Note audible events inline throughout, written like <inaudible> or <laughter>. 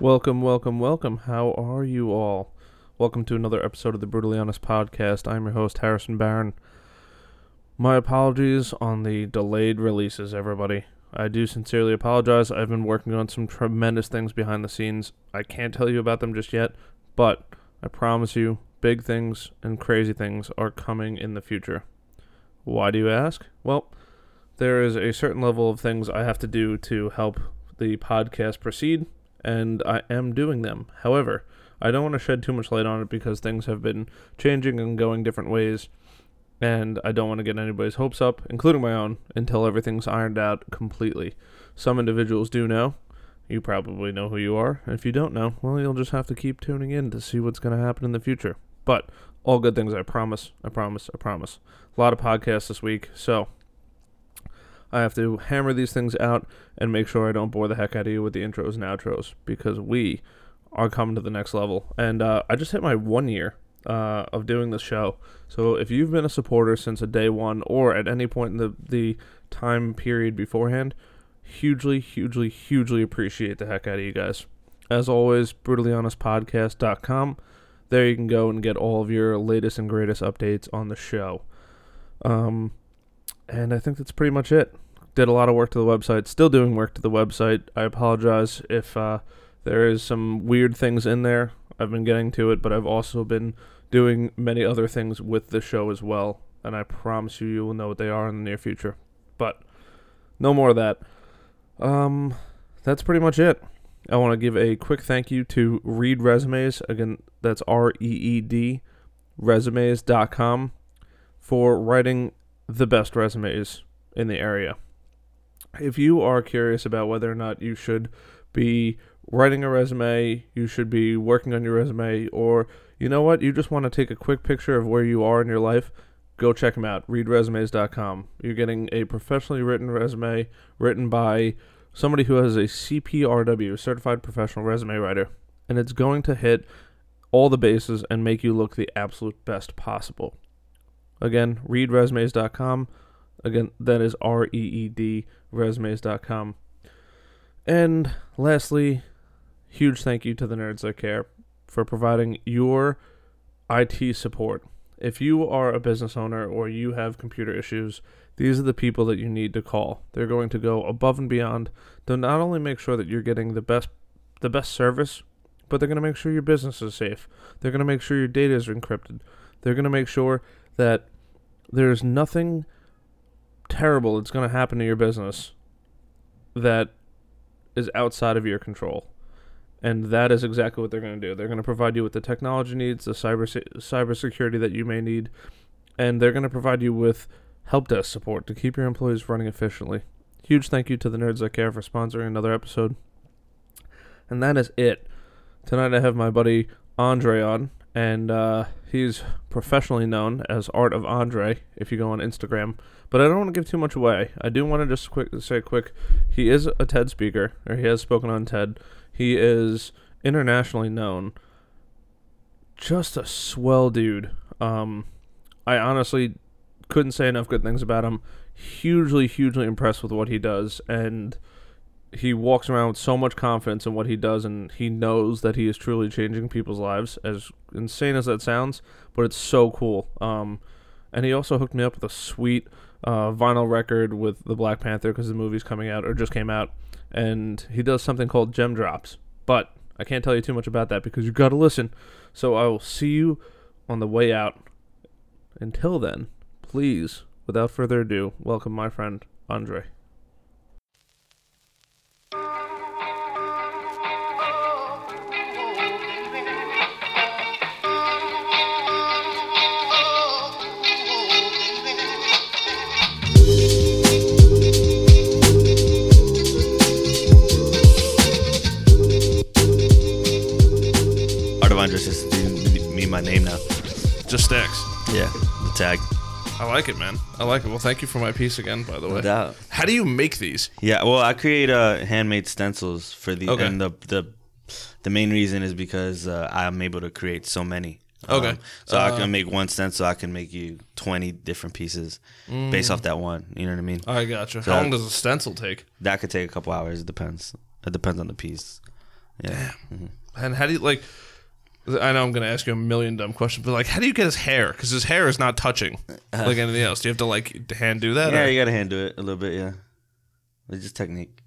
Welcome, welcome, welcome. How are you all? Welcome to another episode of the Brutally Honest Podcast. I'm your host, Harrison Barron. My apologies on the delayed releases, everybody. I do sincerely apologize. I've been working on some tremendous things behind the scenes. I can't tell you about them just yet, but I promise you, big things and crazy things are coming in the future. Why do you ask? Well, there is a certain level of things I have to do to help the podcast proceed, and I am doing them. However, I don't want to shed too much light on it because things have been changing and going different ways, and I don't want to get anybody's hopes up, including my own, until everything's ironed out completely. Some individuals do know. You probably know who you are. If you don't know, well, you'll just have to keep tuning in to see what's going to happen in the future. But all good things, I promise. I promise. I promise. A lot of podcasts this week, so I have to hammer these things out and make sure I don't bore the heck out of you with the intros and outros because we are coming to the next level. And uh, I just hit my one year uh, of doing this show. So if you've been a supporter since a day one or at any point in the, the time period beforehand, hugely, hugely, hugely appreciate the heck out of you guys. As always, brutallyhonestpodcast.com. There you can go and get all of your latest and greatest updates on the show. Um, and I think that's pretty much it. Did a lot of work to the website. Still doing work to the website. I apologize if uh, there is some weird things in there. I've been getting to it, but I've also been doing many other things with the show as well. And I promise you, you will know what they are in the near future. But no more of that. Um, that's pretty much it. I want to give a quick thank you to Reed Resumes. Again, that's R E E D resumes.com for writing the best resumes in the area. If you are curious about whether or not you should be writing a resume, you should be working on your resume, or you know what, you just want to take a quick picture of where you are in your life, go check them out. Reedresumes.com. You're getting a professionally written resume written by somebody who has a CPRW, Certified Professional Resume Writer, and it's going to hit all the bases and make you look the absolute best possible. Again, reedresumes.com. Again, that is R E E D resumes.com. And lastly, huge thank you to the Nerds That Care for providing your IT support. If you are a business owner or you have computer issues, these are the people that you need to call. They're going to go above and beyond to not only make sure that you're getting the best the best service, but they're going to make sure your business is safe. They're going to make sure your data is encrypted. They're going to make sure that there's nothing terrible that's going to happen to your business that is outside of your control. And that is exactly what they're going to do. They're going to provide you with the technology needs, the cyber cybersecurity that you may need, and they're going to provide you with help desk support to keep your employees running efficiently. Huge thank you to the Nerds That Care for sponsoring another episode. And that is it. Tonight I have my buddy Andre on, and uh, he's professionally known as Art of Andre if you go on Instagram. But I don't want to give too much away. I do want to just quick say quick. He is a TED speaker, or he has spoken on TED. He is internationally known. Just a swell dude. Um, I honestly couldn't say enough good things about him. Hugely, hugely impressed with what he does, and he walks around with so much confidence in what he does, and he knows that he is truly changing people's lives. As insane as that sounds, but it's so cool. Um, and he also hooked me up with a sweet uh, vinyl record with the Black Panther because the movie's coming out or just came out, and he does something called Gem Drops. But I can't tell you too much about that because you got to listen. So I will see you on the way out. Until then, please, without further ado, welcome my friend Andre. My name now. Just sticks. Yeah, the tag. I like it, man. I like it. Well, thank you for my piece again, by the way. No doubt. How do you make these? Yeah, well, I create uh, handmade stencils for the, Okay. and the the the main reason is because uh, I'm able to create so many. Okay. Um, so I Uh, can make one stencil. I can make you 20 different pieces based off that one. You know what I mean? I gotcha. So- How long does a stencil take? That could take a couple hours. It depends. It depends on the piece. Yeah. And how do you like? I know I'm going to ask you a million dumb questions, but like, how do you get his hair? Because his hair is not touching like anything else. Do you have to like hand do that? Uh-huh. Yeah, or- you gotta hand do it a little bit. Yeah, it's just technique.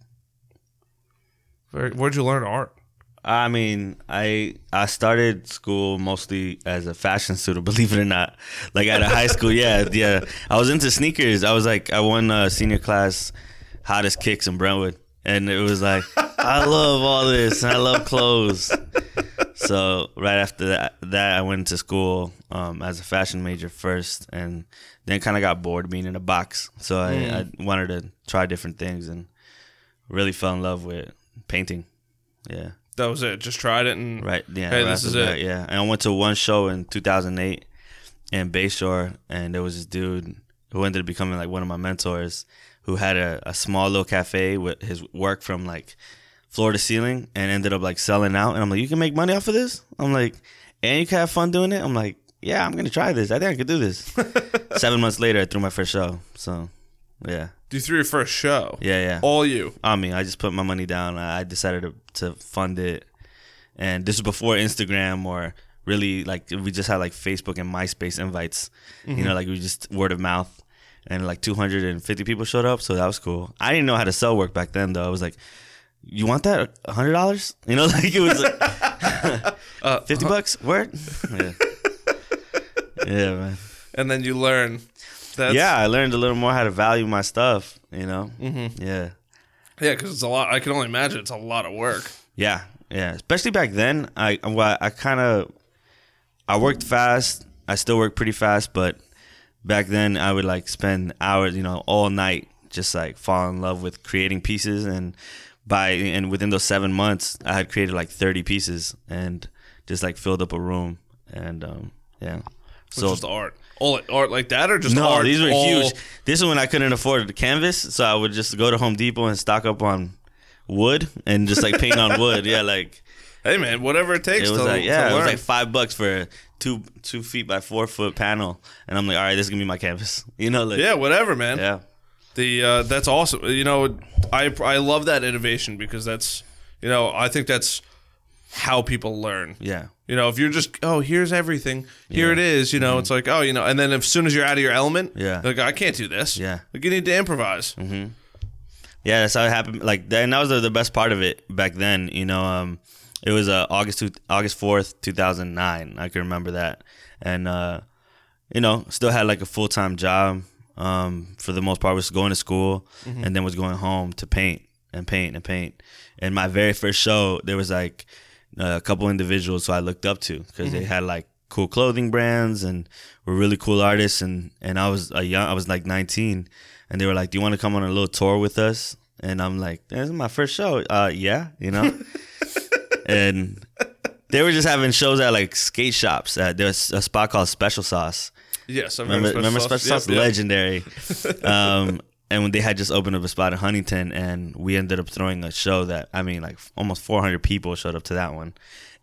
Where, where'd you learn art? I mean, I I started school mostly as a fashion student, <laughs> believe it or not. Like at a high school, yeah, yeah. I was into sneakers. I was like, I won uh, senior class hottest kicks in Brentwood, and it was like, I love all this, and I love clothes. So right after that, that I went to school um, as a fashion major first, and then kind of got bored being in a box. So I, I wanted to try different things, and really fell in love with painting. Yeah. That was it. Just tried it and Right. Yeah. Hey, right this is that, it. Yeah. And I went to one show in 2008 in Bayshore, and there was this dude who ended up becoming like one of my mentors, who had a, a small little cafe with his work from like floor to ceiling, and ended up like selling out. And I'm like, you can make money off of this. I'm like, and you can have fun doing it. I'm like, yeah, I'm gonna try this. I think I could do this. <laughs> Seven months later, I threw my first show. So, yeah, you threw your first show. yeah, yeah. All you. I mean, I just put my money down. I I decided to, to fund it, and this was before Instagram or really like we just had like Facebook and MySpace invites. You know, mm-hmm. like we just word of mouth, and like 250 people showed up, so that was cool. I didn't know how to sell work back then, though. I was like, "You want that? A hundred dollars?" You know, <laughs> like it was like <laughs> fifty bucks. Word. <laughs> Yeah. yeah, man. And then you learn. That's, yeah, I learned a little more how to value my stuff. You know. Mm-hmm. Yeah. Yeah, because it's a lot. I can only imagine it's a lot of work. Yeah, yeah. Especially back then, I well, I kind of I worked fast. I still work pretty fast, but back then I would like spend hours, you know, all night just like fall in love with creating pieces and by and within those 7 months I had created like 30 pieces and just like filled up a room and um yeah. So just art. All art like that, or just No, art? these were huge. This is when I couldn't afford the canvas, so I would just go to Home Depot and stock up on wood and just like paint on wood. Yeah, like Hey man, whatever it takes it was to, like yeah, it was like five bucks for a two two feet by four foot panel, and I'm like, all right, this is gonna be my canvas. <laughs> You know, like yeah, whatever, man. yeah, The uh, that's awesome. You know, I I love that innovation because that's you know I think that's how people learn. yeah, You know, if you're just oh here's everything, here it is. You know, it's like oh you know, and then as soon as you're out of your element, Mm-hmm. Yeah. like I can't do this. Yeah. like you need to improvise. yeah. That's how it happened. Like, and that was the, the best part of it back then. You know, um, it was uh, August two, August fourth, two thousand nine. I can remember that, and uh, you know, still had like a full time job. Um, for the most part, was going to school and then was going home to paint and paint and paint. And my very first show, there was like a couple individuals who I looked up to because they had like cool clothing brands and were really cool artists. And and I was a young, I was like 19, and they were like, "Do you want to come on a little tour with us?" And I'm like, "This is my first show." Uh, yeah, you know. <laughs> and they were just having shows at like skate shops. At, there's a spot called Special Sauce. Yes, I've Remember, remember Special Yep, Sauce? yep. Legendary. <laughs> um, and when they had just opened up a spot in Huntington, and we ended up throwing a show that I mean, like almost 400 people showed up to that one,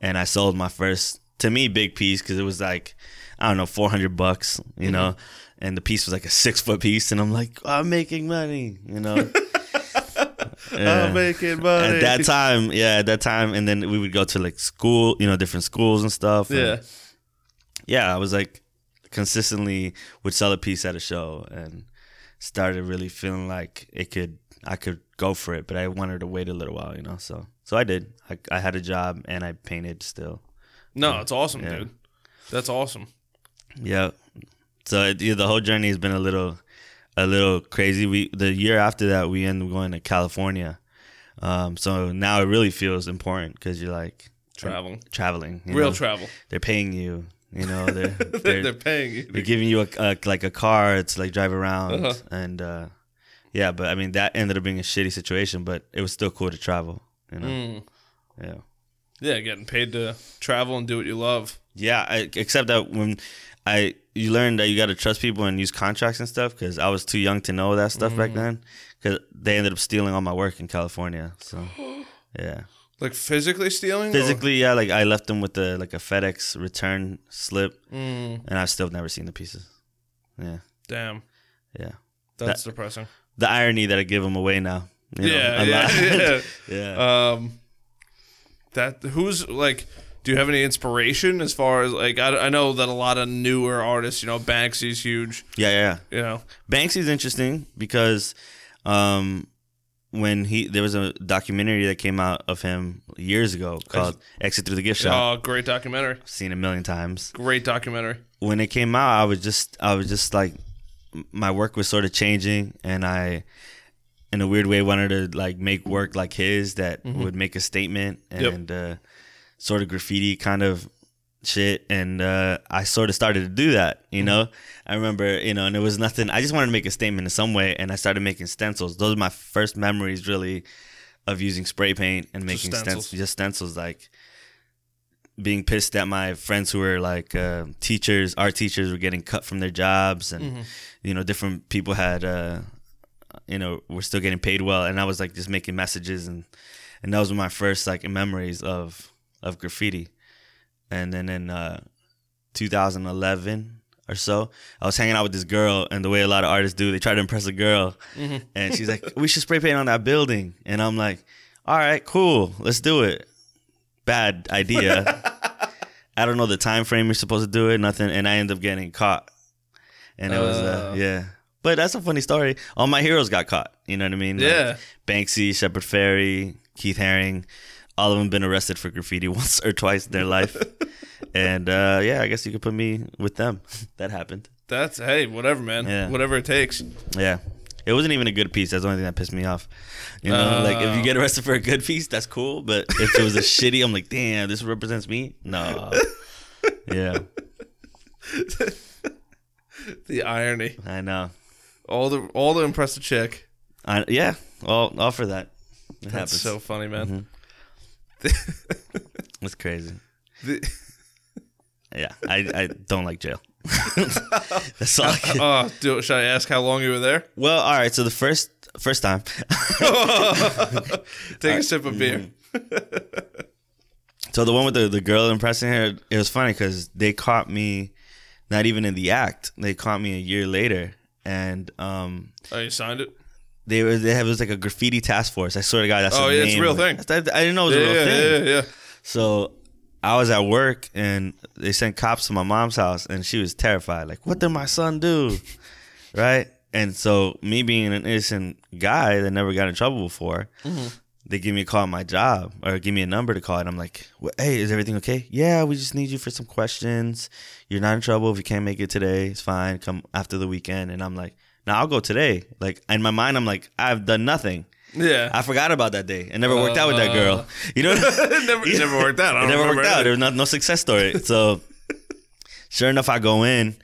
and I sold my first, to me, big piece because it was like I don't know, 400 bucks, you know, and the piece was like a six foot piece, and I'm like, I'm making money, you know. <laughs> Yeah. I'm making money. At that time, yeah, at that time, and then we would go to like school, you know, different schools and stuff. and- yeah, yeah, I was like consistently would sell a piece at a show and started really feeling like it could I could go for it, but I wanted to wait a little while, you know. So so I did. I, I had a job and I painted still. no, it's awesome, Yeah. dude. That's awesome. Yeah. So it, yeah, the whole journey has been a little a little crazy. We the year after that we end up going to California. Um, so now it really feels important because you're like Traveling, traveling, real know? travel. They're paying you, you know. They're <laughs> They're, they're, they're paying you. they're giving you a, a like a car to like drive around Uh-huh. and uh yeah but i mean that ended up being a shitty situation but it was still cool to travel you know Mm. yeah Yeah, getting paid to travel and do what you love. yeah I, except that when i you learn that you got to trust people and use contracts and stuff because i was too young to know that stuff back then because they ended up stealing all my work in california so <laughs> yeah Like physically stealing? or- physically yeah like i left them with the like a fedex return slip Mm, and i've still never seen the pieces yeah damn, yeah that's depressing. the irony that I give them away now. you know, yeah, yeah, yeah. <laughs> yeah. Um, That who's like? Do you have any inspiration as far as like I, I know that a lot of newer artists, you know, Banksy's huge, Yeah, yeah. you know. Banksy's interesting because um, when he there was a documentary that came out of him years ago called Exit Through the Gift Shop. Oh, great documentary! Seen a million times. Great documentary. When it came out, I was just I was just like my work was sort of changing, and I in a weird way wanted to like make work like his that would make a statement Yep. and uh, sort of graffiti kind of shit and uh, I sort of started to do that you know? I remember you know and it was nothing I just wanted to make a statement in some way and I started making stencils. Those are my first memories really of using spray paint and making stencils. stencils just stencils like being pissed at my friends who were like uh, teachers art teachers were getting cut from their jobs and you know different people had uh, you know were still getting paid well and I was like just making messages and and those were my first like memories of of graffiti. And then in uh, 2011 or so I was hanging out with this girl and the way a lot of artists do they try to impress a girl. And she's like <laughs> we should spray paint on that building. And I'm like all right cool. Let's do it. Bad idea. <laughs> I don't know the time frame you're supposed to do it nothing and I end up getting caught. And it was uh, Uh. yeah. But that's a funny story. All my heroes got caught you know what I mean? Like, Yeah. Banksy, Shepard Fairey, Keith Haring, all of them been arrested for graffiti <laughs> once or twice in their life. and uh, yeah, I guess you could put me with them. <laughs> that happened. That's hey, whatever, man. Yeah. Whatever it takes. Yeah. It wasn't even a good piece. That's the only thing that pissed me off. You know, like if you get arrested for a good piece, that's cool. But if it was a <laughs> shitty, I'm like, damn, this represents me. No. Yeah, The irony. I know. All the all the impress chick. I, yeah, all all for that. It That's happens. so funny, man. <laughs> it's crazy. The- <laughs> Yeah, I, I don't like jail. <laughs> that's all. I can- oh, do, should I ask how long you were there? Well, all right. So the first first time, Take a sip of beer. so the one with the, the girl impressing her, it was funny because they caught me, not even in the act. They caught me a year later, and um, Oh, you signed it? They were they have it was like a graffiti task force. I swear to God, that's Oh, yeah, it's a name. real thing. I didn't know it was Yeah, a real yeah, thing. yeah, yeah. yeah. So I was at work and they sent cops to my mom's house and she was terrified. Like, what did my son do? <laughs> right? And so me being an innocent guy that never got in trouble before, mm-hmm. they give me a call at my job or give me a number to call and I'm like, well, hey, is everything okay? Yeah, we just need you for some questions. You're not in trouble if you can't make it today. It's fine. Come after the weekend. And I'm like, no, I'll go today. Like in my mind, I'm like, I've done nothing. Yeah. I forgot about that day. I never worked out with that girl. You know, <laughs> it never, it never worked out. It never worked out. There was not, no success story. So, <laughs> sure enough, I go in,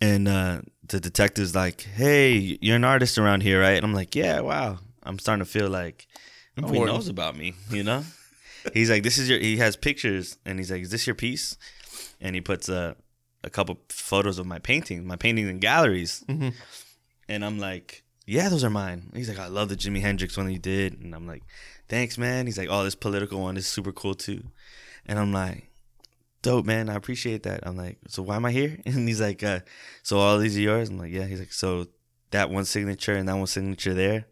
and uh, the detective's like, "Hey, you're an artist around here, right?" And I'm like, "Yeah, wow." I'm starting to feel like oh, he knows about me. You know? he's like, "This is your." He has pictures, and he's like, "Is this your piece?" And he puts a a couple photos of my painting, my paintings in galleries, and I'm like, "Yeah, those are mine." He's like, "I love the Jimi Hendrix one you did," and I'm like, "Thanks, man." He's like, "Oh, this political one is super cool too," and I'm like, "Dope, man. I appreciate that." I'm like, "So why am I here?" <laughs> And he's like, uh, "So all these are yours?" I'm like, "Yeah." He's like, "So that one signature and that one signature there."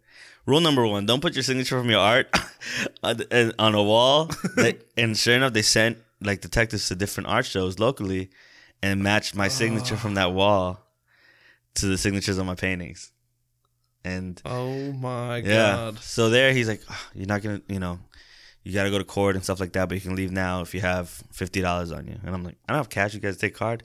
Rule number one: Don't put your signature from your art <laughs> on on a wall. <laughs> And sure enough, they sent like detectives to different art shows locally, and matched my signature from that wall to the signatures on my paintings. And Oh my yeah, god. so there he's like, "Ah, you're not gonna, you know, you got to go to court and stuff like that, but you can leave now if you have fifty dollars on you. And I'm like, I don't have cash. You guys take card.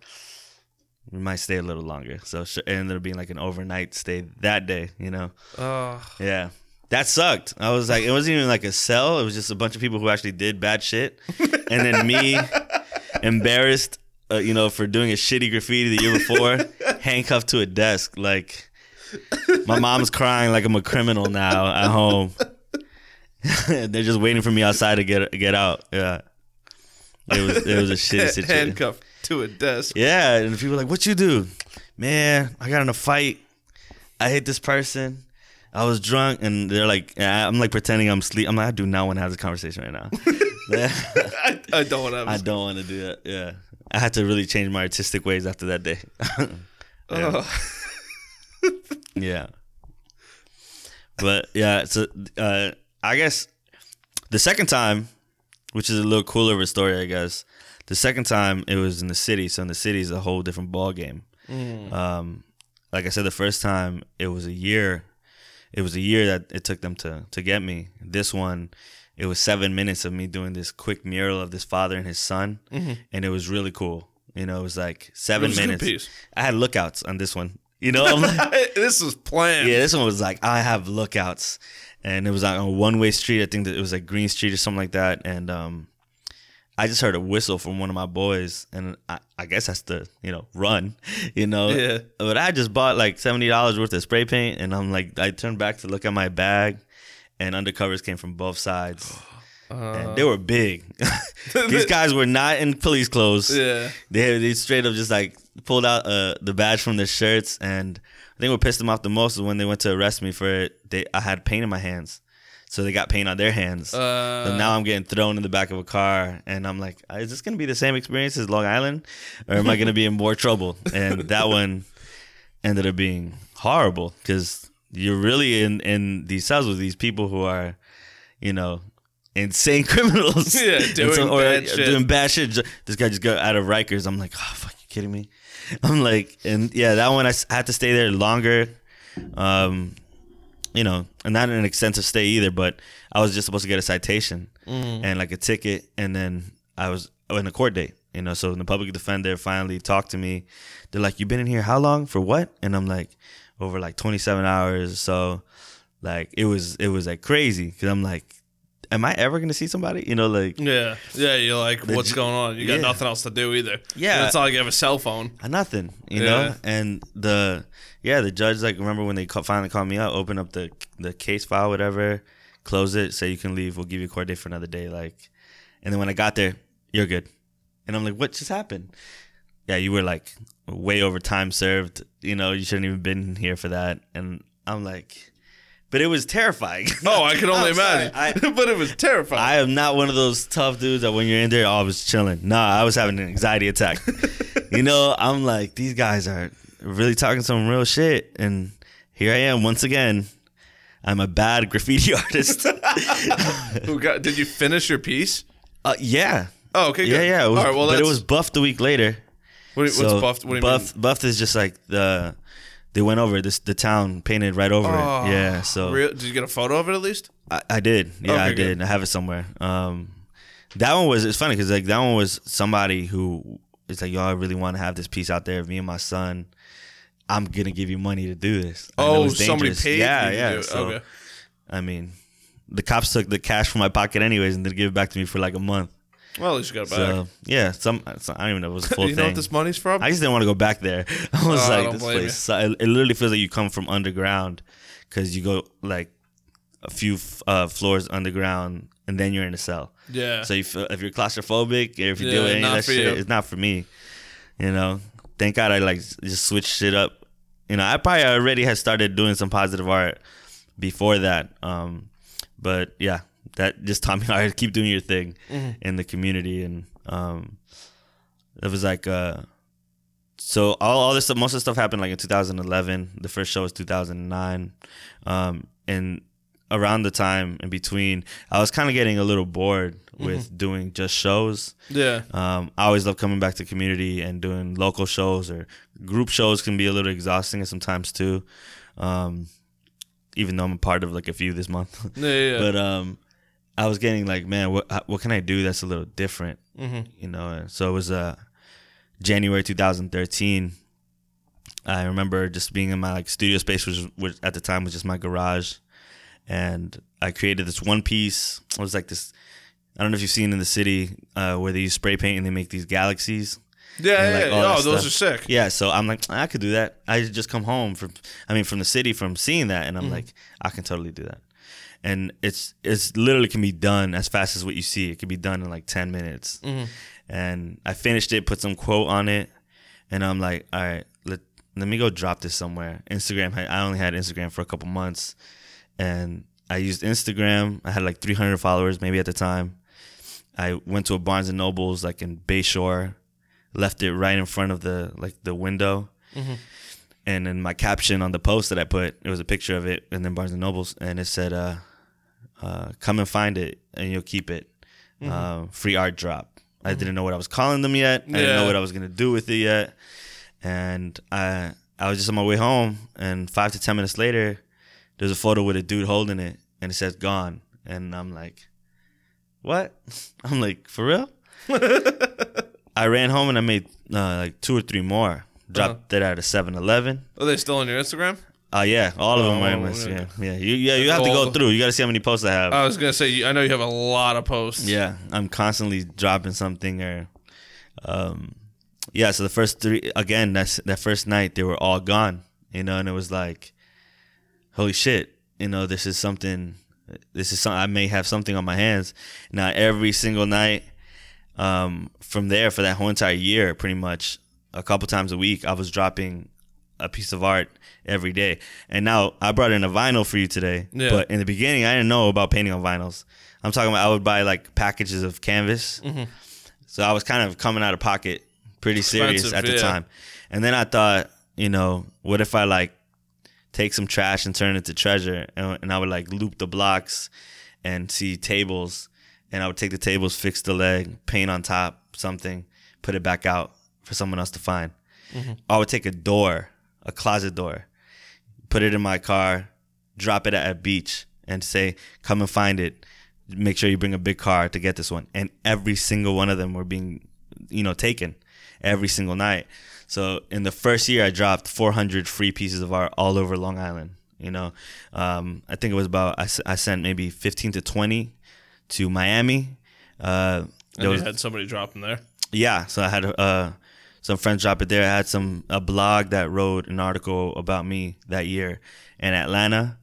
We might stay a little longer. So it ended up being like an overnight stay that day. You know. Oh, Yeah. That sucked. I was like, it wasn't even like a cell. It was just a bunch of people who actually did bad shit. And then me, <laughs> embarrassed, uh, you know, for doing a shitty graffiti the year before, handcuffed to a desk. Like, my mom's crying like I'm a criminal now at home. <laughs> They're just waiting for me outside to get get out. Yeah. It was it was a shitty <laughs> situation. handcuffed to a desk. Yeah, and people are like, "What you do?" Man, I got in a fight. I hit this person. I was drunk, and they're like, I'm like pretending I'm sleep. I'm like, I do not want to have this conversation right now. <laughs> I, I don't want to. I don't want to do that. Yeah, I had to really change my artistic ways after that day. Yeah. <laughs> yeah, but yeah, so uh, I guess the second time which is a little cooler of a story, I guess. The second time it was in the city, so in the city is a whole different ball game. Mm. Um, like I said, the first time it was a year. It was a year that it took them to to get me. This one, it was seven minutes of me doing this quick mural of this father and his son, and it was really cool. You know, it was like seven was minutes. I had lookouts on this one. You know, I'm like, <laughs> this was planned. yeah, this one was like I have lookouts, and it was on a one way street. I think that it was like Green Street or something like that. And um, I just heard a whistle from one of my boys, and I, I guess that's the you know run, <laughs> you know. Yeah. But I just bought like seventy dollars worth of spray paint, and I'm like, I turned back to look at my bag, and undercovers came from both sides. <sighs> <sighs> <sighs> and they were big. <laughs> These guys were not in police clothes. Yeah. They they straight up just like pulled out uh, the badge from their shirts, and I think what pissed them off the most was when they went to arrest me for it. They I had paint in my hands, so they got paint on their hands. Uh, so now I'm getting thrown in the back of a car, and I'm like, is this gonna be the same experience as Long Island, or am I gonna be in more trouble? And <laughs> that one ended up being horrible because you're really in in these cells with these people who are, you know. Insane <laughs> criminals, Yeah, doing or, bad uh, shit. doing bad shit. This guy just got out of Rikers. I'm like, oh, fuck, you kidding me? <laughs> I'm like, and yeah, that one I had to stay there longer. Um, you know, and not an extensive stay either, but I was just supposed to get a citation and like a ticket, and then I was in a court date. You know, so the public defender finally talked to me. They're like, "You've been in here how long? For what?" And I'm like, "Over like 27 hours." So, like, it was it was like crazy because I'm like, "Am I ever gonna see somebody?" You know, like Yeah, yeah. You're like, what's going on? You got yeah. nothing else to do either. Yeah. And it's not like you have a cell phone. Uh, nothing, you Yeah. know. And the yeah, the judge like remember when they finally called me up, open up the the case file, whatever, close it, say you can leave. We'll give you a court date for another day. Like, and then when I got there, you're good. And I'm like, what just happened? Yeah, you were like way over time served. You know, you shouldn't even been here for that. And I'm like, but it was terrifying. <laughs> Oh, I can only imagine. I, <laughs> but it was terrifying. I am not one of those tough dudes that when you're in there, oh, I was chilling. Nah, I was having an anxiety attack. <laughs> you know, I'm like, these guys are really talking some real shit. And here I am once again. I'm a bad graffiti artist. Who got? Did you finish your piece? uh, yeah. Oh, okay. Yeah, good. yeah. It was, All right. Well, but it was buffed a week later. What, what's So buffed? What do you buff, mean? Buffed is just like the, they went over this, the town painted right over Oh, it. Yeah. So real- did you get a photo of it at least? I, I did. Yeah, Okay, I good. did. I have it somewhere. Um, that one was it's funny because like that one was somebody who it's like, yo, I really want to have this piece out there of me and my son. I'm gonna give you money to do this. I Oh, somebody paid Yeah, yeah. So Okay. I mean, the cops took the cash from my pocket anyways and didn't give it back to me for like a month. Well, at least you got it back. So yeah, some I don't even know it was a <laughs> full you know thing. what this money's from? I just didn't want to go back there. <laughs> I was Oh, I like, don't this blame place. su- It, it literally feels like you come from underground because you go like a few f- uh, floors underground and then you're in a cell. yeah. So you feel, if you're claustrophobic or if you Yeah, deal with any of not that for shit, you. it's not for me. You know, thank God I like just switched shit up. You know, I probably already had started doing some positive art before that. Um, but yeah, that just taught me <laughs> how to keep doing your thing Mm-hmm. in the community, and um, it was like uh, so all, all this stuff, most of the stuff happened like in 2011. The first show was 2009, um, and around the time in between, I was kind of getting a little bored with doing just shows. yeah. Um, I always love coming back to community and doing local shows or group shows can be a little exhausting sometimes too. Um, even though I'm a part of like a few this month, <laughs> Yeah. yeah. but um, I was getting like, man, what what can I do that's a little different, Mhm. you know? And So it was uh, January 2013. I remember just being in my like studio space, which, which at the time was just my garage, and I created this one piece. It was like this. I don't know if you've seen in the city uh, where they use spray paint and they make these galaxies. yeah. yeah, like, yeah. all Oh, those stuff. are sick. Yeah, so I'm like, I could do that. I just come home from, I mean, from the city from seeing that, and I'm like, I can totally do that. And it's it's literally can be done as fast as what you see. It can be done in like ten minutes. And I finished it, put some quote on it, and I'm like, all right, let let me go drop this somewhere. Instagram. I only had Instagram for a couple months, and I used Instagram. I had like 300 followers maybe at the time. I went to a Barnes and Nobles like in Bayshore, left it right in front of the like the window, and then my caption on the post that I put it was a picture of it and then Barnes and Nobles and it said, uh, uh, "Come and find it and you'll keep it." um, free art drop. I didn't know what I was calling them yet. I didn't know what I was gonna do with it yet, and I I was just on my way home, and five to ten minutes later, there's a photo with a dude holding it, and it says "gone," and I'm like, "What?" <laughs> I'm like, "For real?" <laughs> I ran home and I made uh, like two or three more. Dropped Uh-huh. it at a 7-Eleven. Are they still on your Instagram? Uh, yeah, all of them are in Oh, my okay. yeah, yeah. You, yeah, you have to go through. You got to see how many posts I have. I was gonna say I know you have a lot of posts. yeah, I'm constantly dropping something or, um, yeah. So the first three again, that's that first night they were all gone, you know, and it was like, holy shit, you know, this is something. This is something I may have something on my hands. Now every single night, um, from there for that whole entire year, pretty much a couple times a week, I was dropping a piece of art every day. And now I brought in a vinyl for you today. Yeah. But in the beginning, I didn't know about painting on vinyls. I'm talking about I would buy like packages of canvas. Mm-hmm. So I was kind of coming out of pocket pretty serious at the yeah. time. And then I thought, you know, what if I like take some trash and turn it to treasure? And, and I would like loop the blocks and see tables. And I would take the tables, fix the leg, paint on top, something, put it back out for someone else to find. I would take a door, a closet door, put it in my car, drop it at a beach, and say, "Come and find it. Make sure you bring a big car to get this one." And every single one of them were being, you know, taken every single night. So in the first year, I dropped 400 free pieces of art all over Long Island. You know, um, I think it was about I, I sent maybe 15 to 20 to Miami. Uh, And there was had somebody drop them there. yeah, so I had uh, some friends drop it there. I had some a blog that wrote an article about me that year in Atlanta.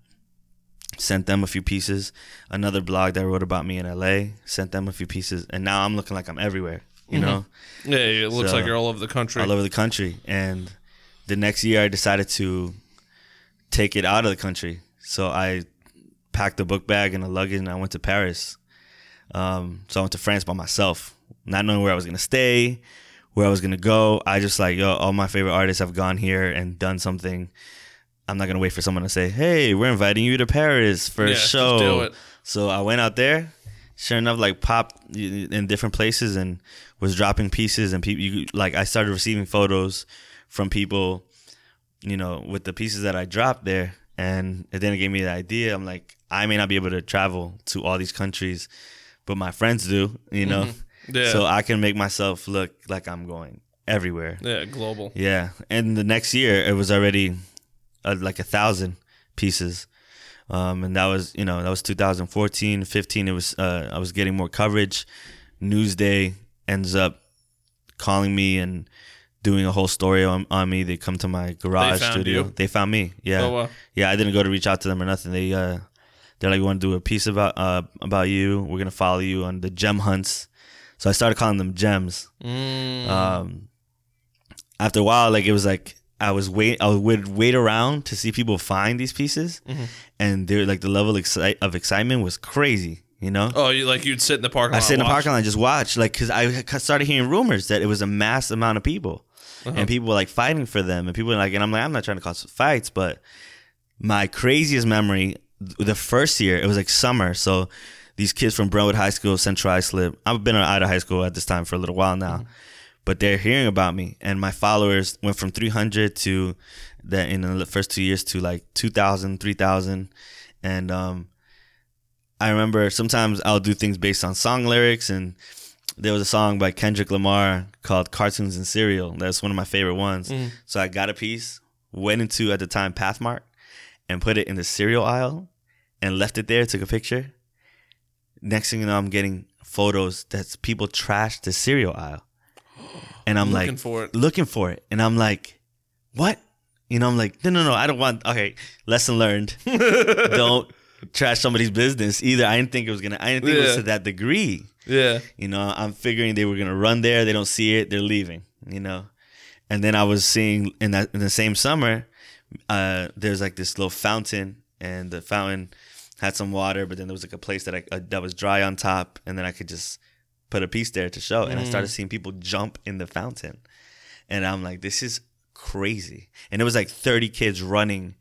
Sent them a few pieces. Another blog that wrote about me in LA. Sent them a few pieces, and now I'm looking like I'm everywhere. You know, Yeah, it looks So- like you're all over the country. all over the country. And the next year, I decided to take it out of the country. So I packed a book bag and a luggage, and I went to Paris. Um, so I went to France by myself, not knowing where I was gonna stay, where I was gonna go. I just like, yo, all my favorite artists have gone here and done something. I'm not gonna wait for someone to say, "Hey, we're inviting you to Paris for Yeah, a show." do it. So I went out there. Sure enough, like popped in different places and was dropping pieces and people. You, like I started receiving photos from people, you know, with the pieces that I dropped there, and it then it gave me the idea. I'm like, I may not be able to travel to all these countries, but my friends do, you know. Mm-hmm. Yeah. So I can make myself look like I'm going everywhere. yeah, global. Yeah, and the next year it was already uh, like a thousand pieces, um, and that was you know that was 2014, 15. It was uh, I was getting more coverage. Newsday ends up calling me and doing a whole story on, on me. They come to my garage found studio. you? They found me. Yeah, Oh, wow. yeah. I didn't go to reach out to them or nothing. They uh, they're like, we want to do a piece about uh about you. We're gonna follow you on the gem hunts. So I started calling them gems Mm. um after a while like it was like i was wait i would wait around to see people find these pieces Mm-hmm. and they're like the level of, excite- of excitement was crazy you know oh, you like you'd sit in the parking lot. i sit in the parking lot and just watch like because i started hearing rumors that it was a mass amount of people Uh-huh. and people were like fighting for them and people were like and i'm like i'm not trying to cause fights but my craziest memory the first year it was like summer so these kids from Brentwood High School, Central Islip. I've been out of high school at this time for a little while now, but they're hearing about me, and my followers went from 300 to that in the first two years to like 2,000, 3,000, and um, I remember sometimes I'll do things based on song lyrics, and there was a song by Kendrick Lamar called "Cartoons and Cereal." That's one of my favorite ones. So I got a piece, went into at the time Pathmark, and put it in the cereal aisle, and left it there. Took a picture. Next thing you know, I'm getting photos that's people trashed the cereal aisle, <gasps> and I'm Looking like for it. looking for it, and I'm like, what? You know, I'm like, no, no, no, I don't want. Okay, lesson learned. <laughs> don't trash somebody's business either. I didn't think it was gonna. I didn't think it was Yeah. to that degree. Yeah. You know, I'm figuring they were gonna run there. They don't see it. They're leaving. You know, and then I was seeing in that in the same summer, uh, there's like this little fountain, and the fountain had some water, but then there was like a place that I uh, that was dry on top, and then I could just put a piece there to show. And I started seeing people jump in the fountain, and I'm like, this is crazy. And it was like 30 kids running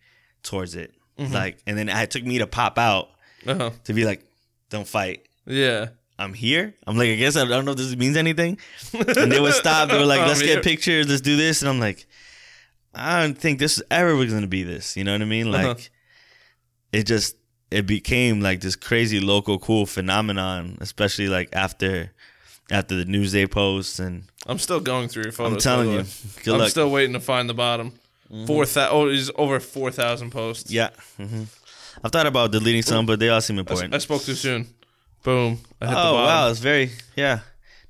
towards it, like, and then it took me to pop out Uh-huh. to be like, don't fight. Yeah. I'm here. I'm like, I guess I don't know if this means anything. And they would stop. They were like, <laughs> let's get pictures. Let's do this. And I'm like, I don't think this is ever going to be this. You know what I mean? Like, Uh-huh. it just it became like this crazy local cool phenomenon, especially like after after the Newsday posts and I'm still going through your photos. I'm telling you, <laughs> good I'm luck. Mm-hmm. still waiting to find the bottom. Four thousand. Oh, it's over four thousand posts. yeah. hmm I've thought about deleting some, but they all seem I, important. I spoke too soon. Boom. I hit the oh wow, it's very yeah.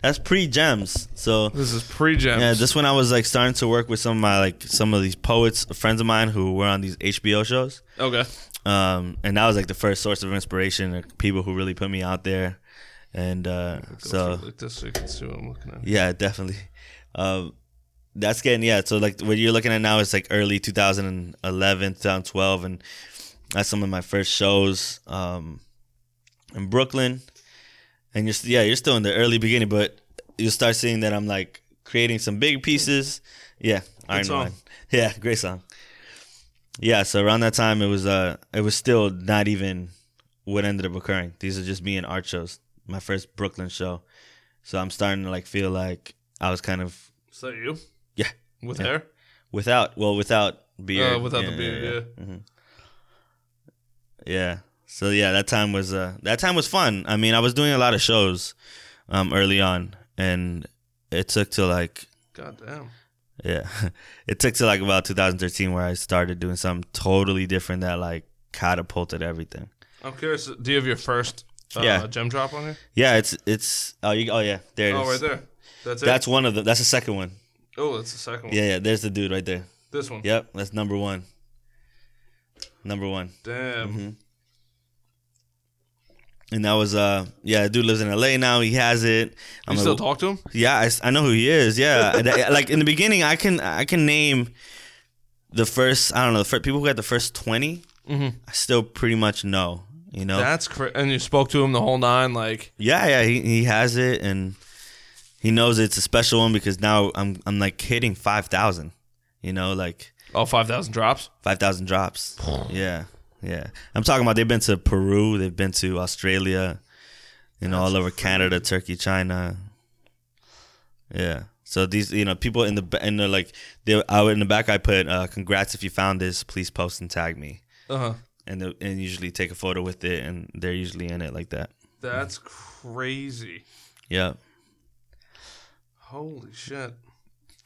That's pre gems. So This is pre gems. yeah, this when I was like starting to work with some of my like some of these poets, friends of mine who were on these HBO shows. okay. Um, and that was like the first source of inspiration, or people who really put me out there. And uh, so like this so you can see what I'm looking at. yeah, definitely. Um, that's getting yeah. So like what you're looking at now is like early 2011, 2012, and that's some of my first shows um, in Brooklyn. And you're yeah, you're still in the early beginning, but you'll start seeing that I'm like creating some big pieces. Yeah, Iron. Man. Yeah, great song. Yeah, so around that time it was uh it was still not even what ended up occurring. These are just me and art shows. My first Brooklyn show. So I'm starting to like feel like I was kind of So you? Yeah. With Yeah. hair? without well without beard. Uh, without the beard, yeah. Mhm. Yeah. So yeah, that time was uh that time was fun. I mean, I was doing a lot of shows um early on and it took to like God damn. Yeah. <laughs> It took to like about 2013 where I started doing something totally different that like catapulted everything. I'm curious. Do you have your first uh, Yeah. gem drop on here? Yeah, it's it's oh you oh yeah, there it is. Oh, right there. That's it. That's one of the that's the second one. oh, that's the second one. Yeah, yeah, there's the dude right there. This one. Yep, that's number 1. Number 1. Damn. Mhm. And that was uh yeah, dude lives in LA now. He has it. You I'm still like, talk to him? yeah, I, I know who he is. Yeah, <laughs> like in the beginning, I can I can name the first I don't know the first, people who got the first 20 Mhm. I still pretty much know. You know. That's and you spoke to him the whole nine. Like, yeah, yeah. He he has it and he knows it's a special one because now I'm I'm like hitting five thousand. You know, like oh, 5,000 drops. five thousand drops. <sighs> yeah, yeah. I'm talking about they've been to Peru, they've been to Australia, you know, all over Canada, Turkey, China. Yeah. So these, you know, people in the in the like, they out in the back, I put, uh, "Congrats if you found this. Please post and tag me." Uh huh. And the, and usually take a photo with it, and they're usually in it like that. That's crazy. Yeah. Holy shit.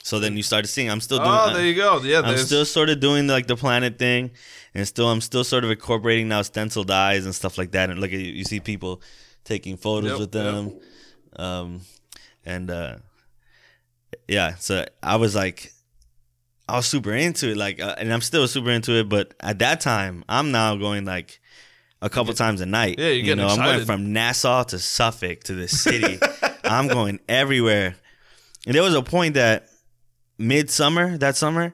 So then you started seeing. I'm still doing. Oh, there you go. Yeah, I'm there's still sort of doing like the planet thing, and still I'm still sort of incorporating now stencil dies and stuff like that. And look at you, you see people taking photos Yep, with them, um, and uh, yeah. So I was like, I was super into it, like, uh, and I'm still super into it. But at that time, I'm now going like a couple times a night. Yeah, you're you getting know, I'm going from Nassau to Suffolk to the city. <laughs> I'm going everywhere, and there was a point that midsummer that summer,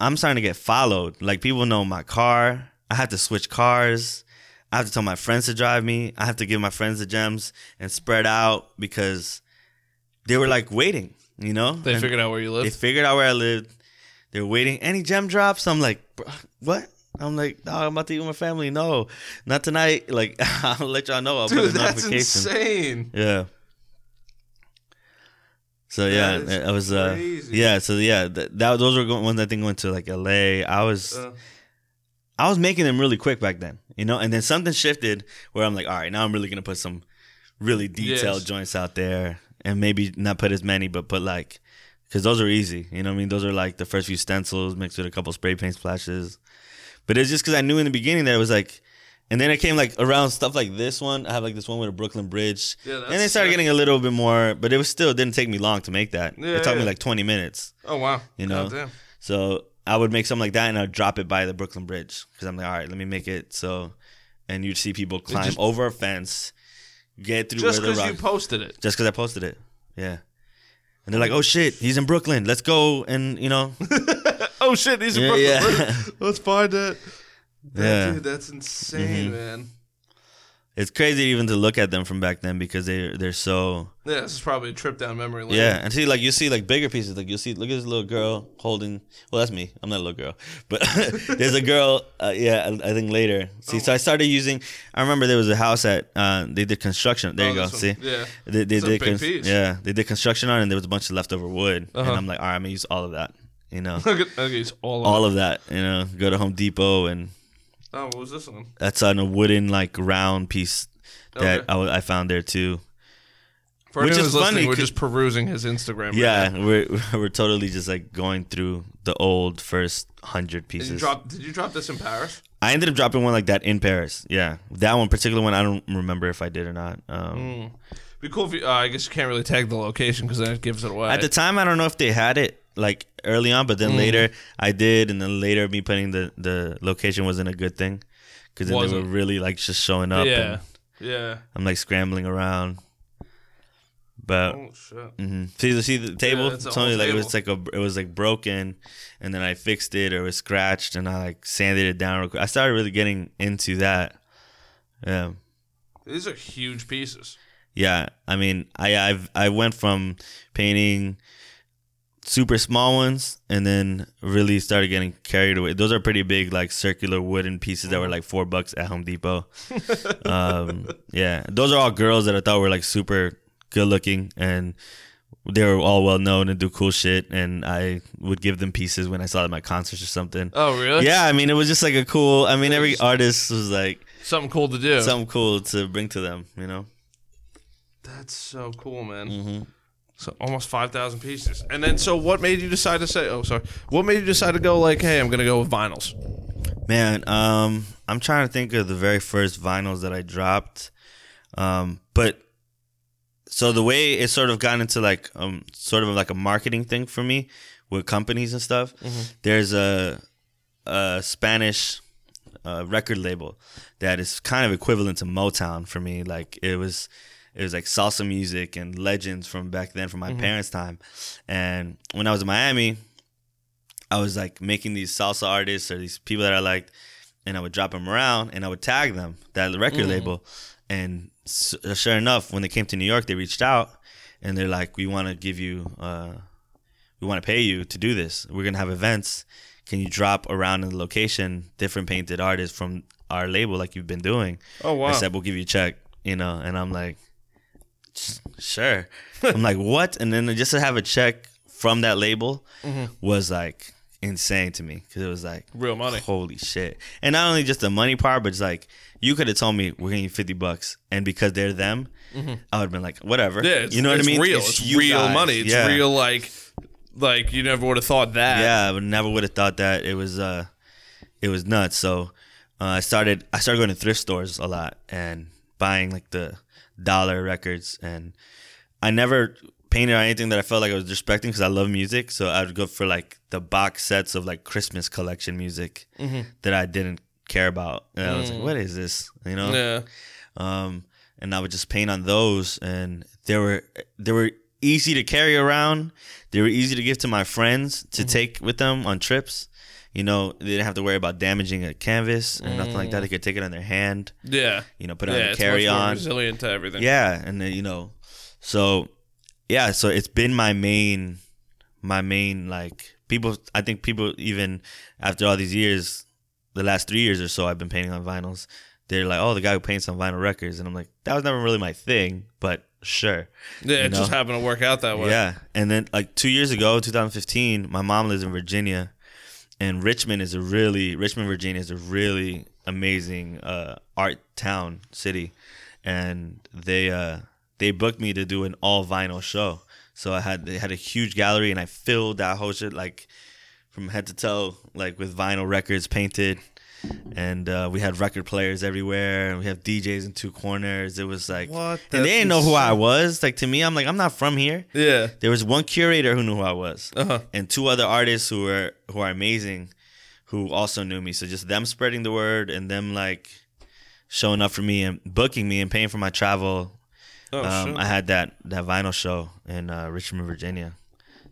I'm starting to get followed. Like people know my car. I have to switch cars. I have to tell my friends to drive me. I have to give my friends the gems and spread out because they were like waiting, you know? they And figured out where you live. they figured out where I lived. They're waiting. Any gem drops? I'm like, what? I'm like, no, I'm about to eat with my family. No, not tonight. Like, <laughs> I'll let y'all know. I'll put Dude, a that's notification. insane. Yeah. So yeah, I was uh crazy. yeah, so yeah, that, that those were ones I think went to like LA. I was Uh, I was making them really quick back then, you know, and then something shifted where I'm like, all right, now I'm really gonna put some really detailed Yes. joints out there, and maybe not put as many, but put like, because those are easy, you know. what I mean, those are like the first few stencils mixed with a couple spray paint splashes, but it's just because I knew in the beginning that it was like, and then it came like around stuff like this one. I have like this one with a Brooklyn Bridge, Yeah, and they started getting a little bit more, but it was still it didn't take me long to make that. Yeah, it took me like 20 minutes. oh wow. You know? God damn. So I would make something like that and I'd drop it by the Brooklyn Bridge because I'm like, all right, let me make it so. And you'd see people climb just- over a fence, get through Just where the because rock. you posted it. just because I posted it, yeah. And they're like, oh shit, he's in Brooklyn. Let's go and you know, <laughs> oh shit, are Yeah, Brooklyn. yeah. Let's find it. That, Yeah. Dude, that's insane, Mhm. man. it's crazy even to look at them from back then because they they're so Yeah, this is probably a trip down memory lane. yeah. And see, like you see like bigger pieces. Like you'll see, look at this little girl holding. Well, that's me. I'm not a little girl, but <laughs> there's a girl. Uh, yeah, I, I think later. See, so I started using. I remember there was a house that Uh, they did construction. There Oh, you go. one. See, Yeah. they, they It's a did. big cons- piece. yeah, they did construction on, it and there was a bunch of leftover wood. Uh-huh. And I'm like, all right, I'm gonna use all of that. You know, <laughs> okay, all, of all of that. You know, go to Home Depot and Oh, what was this one? that's on a wooden like round piece that Okay. I, I found there too. For Which is funny, We're just perusing his Instagram. right Yeah, we're <laughs> we're totally just like going through the old first hundred Did you pieces. drop? Did you drop this in Paris? I ended up dropping one like that in Paris. Yeah, that one particular one I don't remember if I did or not. Um, Mm. Be cool if you. Uh, I guess you can't really tag the location because then it gives it away. At the time, I don't know if they had it like early on, but then Mm. later I did, and then later me putting the the location wasn't a good thing because then they Wasn't. were really like just showing up. yeah, and yeah. I'm like scrambling around. But Oh shit. hmm see the see the table. it's a it's only like it was like a it was like broken, and then I fixed it or it was scratched, and I like sanded it down. Real quick. I started really getting into that. Yeah. These are huge pieces. Yeah, I mean, I I've I went from painting super small ones and then really started getting carried away. Those are pretty big, like circular wooden pieces that were like four bucks at Home Depot. <laughs> um, yeah, those are all girls that I thought were like super good looking and they were all well known and do cool shit. And I would give them pieces when I saw them at concerts or something. Oh really? Yeah, I mean, it was just like a cool. I mean, every artist was like Something cool to do. something cool to bring to them, you know. That's so cool, man. hmm So almost five thousand pieces. And then, so what made you decide to say? Oh, sorry. What made you decide to go like, hey, I'm gonna go with vinyls? Man, um, I'm trying to think of the very first vinyls that I dropped. Um, but so the way it sort of got into like um sort of like a marketing thing for me with companies and stuff. There's a a Spanish uh, record label that is kind of equivalent to Motown for me. Like it was it was like salsa music and legends from back then from my mm-hmm. parents' time. And when I was in Miami, I was like making these salsa artists or these people that I liked, and I would drop them around and I would tag them that record mm. label. And s- uh, sure enough, when they came to New York, they reached out and they're like, "We want to give you, uh, we want to pay you to do this. We're gonna have events. Can you drop around in the location different painted artists from our label like you've been doing?" Oh wow. I said, "We'll give you a check," you know, and I'm like, "S- "Sure." <laughs> I'm like, "What?" And then just to have a check from that label Mm-hmm. was like insane to me because it was like, Real money. holy shit!" And not only just the money part, but it's like you could have told me we're you fifty bucks, and because they're them, I would have been like, "Whatever." Mm-hmm. Yeah, it's, you know what I mean? Real. It's, you real guys. money. It's Yeah. real like, like you never would have thought that. Yeah, I would never would have thought that it was uh it was nuts. So uh, I started I started going to thrift stores a lot and buying like the dollar records and I never painted on anything that I felt like I was respecting because I love music. So I would go for like the box sets of like Christmas collection music mm-hmm. that I didn't care about. And I was like, mm. what is this? You know? Yeah. um, and I would just paint on those, and they were they were easy to carry around. They were easy to give to my friends to mm-hmm. take with them on trips. You know, they didn't have to worry about damaging a canvas and nothing like that. They mm. could take it on their hand. Yeah. You know, put it yeah. on a it's carry on. resilient to everything. Yeah, and then you know, so yeah, so it's been my main, my main like people. I think people even after all these years, the last three years or so, I've been painting on vinyls. They're like, oh, the guy who paints on vinyl records, and I'm like, that was never really my thing, but sure. Yeah. You It just happened to work out that way. Yeah, and then like two years ago, 2015, my mom lives in Virginia, and Richmond is a really Richmond, Virginia is a really amazing uh, art town city, and they uh, they booked me to do an all vinyl show. So I had they had a huge gallery, and I filled that whole shit like from head to toe, like with vinyl records painted. And uh, we had record players everywhere, and we have DJs in two corners. It was like, What? and they didn't know who I was. Like to me, I'm like, I'm not from here. Yeah. There was one curator who knew who I was, Uh huh. and two other artists who were who are amazing, who also knew me. So just them spreading the word and them like showing up for me and booking me and paying for my travel. Oh um, shit. I had that that vinyl show in uh, Richmond, Virginia.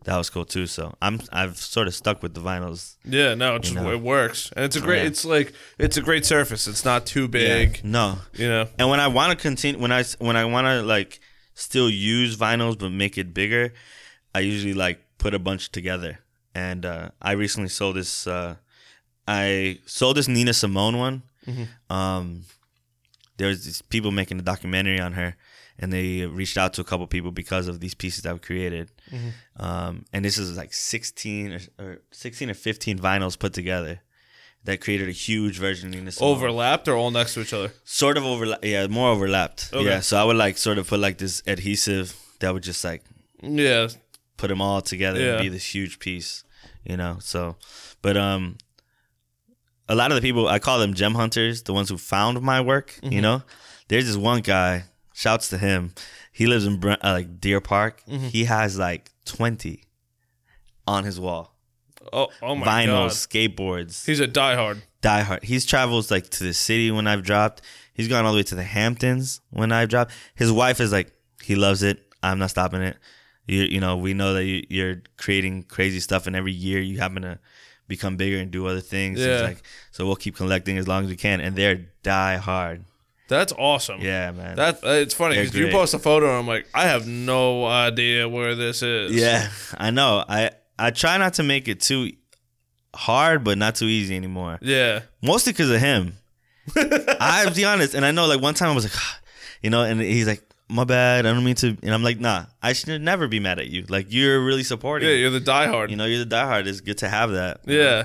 That was cool too. So I'm I've sort of stuck with the vinyls. Yeah, no, it just know? it works, and it's a great. Yeah. It's like it's a great surface. It's not too big. No, You know. and when I want to continue, when I when I want to like still use vinyls but make it bigger, I usually like put a bunch together. And uh, I recently sold this. Uh, I sold this Nina Simone one. Um, there was these people making a documentary on her, and they reached out to a couple people because of these pieces that I've created. Um, and this is like sixteen or, or sixteen or fifteen vinyls put together that created a huge version of Nina Simone Overlapped or all next to each other. sort of overlap yeah more overlapped Okay. yeah so i would like sort of put like this adhesive that would just like Yeah, put them all together Yeah. and be this huge piece you know so but um a lot of the people i call them gem hunters the ones who found my work you know there's this one guy shouts to him he lives in uh, like deer park he has like 20 on his wall Oh, oh my vinyls god. skateboards He's a diehard. diehard. He's travels like to the city when I've dropped. He's gone all the way to the Hamptons when I've dropped. His wife is like, he loves it. I'm not stopping it. You, you know, we know that you, you're creating crazy stuff, and every year you happen to become bigger and do other things. Yeah. like, so we'll keep collecting as long as we can, and they're die hard. That's awesome. Yeah, man. That uh, it's funny because you post a photo and I'm like, I have no idea where this is. yeah, I know. I I try not to make it too hard, but not too easy anymore. Yeah. mostly because of him. <laughs> I have to be honest, and I know like one time I was like, you know, and he's like, my bad, I don't mean to, and I'm like, nah, I should never be mad at you. Like you're really supporting. Yeah, you're the diehard. you know, you're the diehard. It's good to have that. Yeah,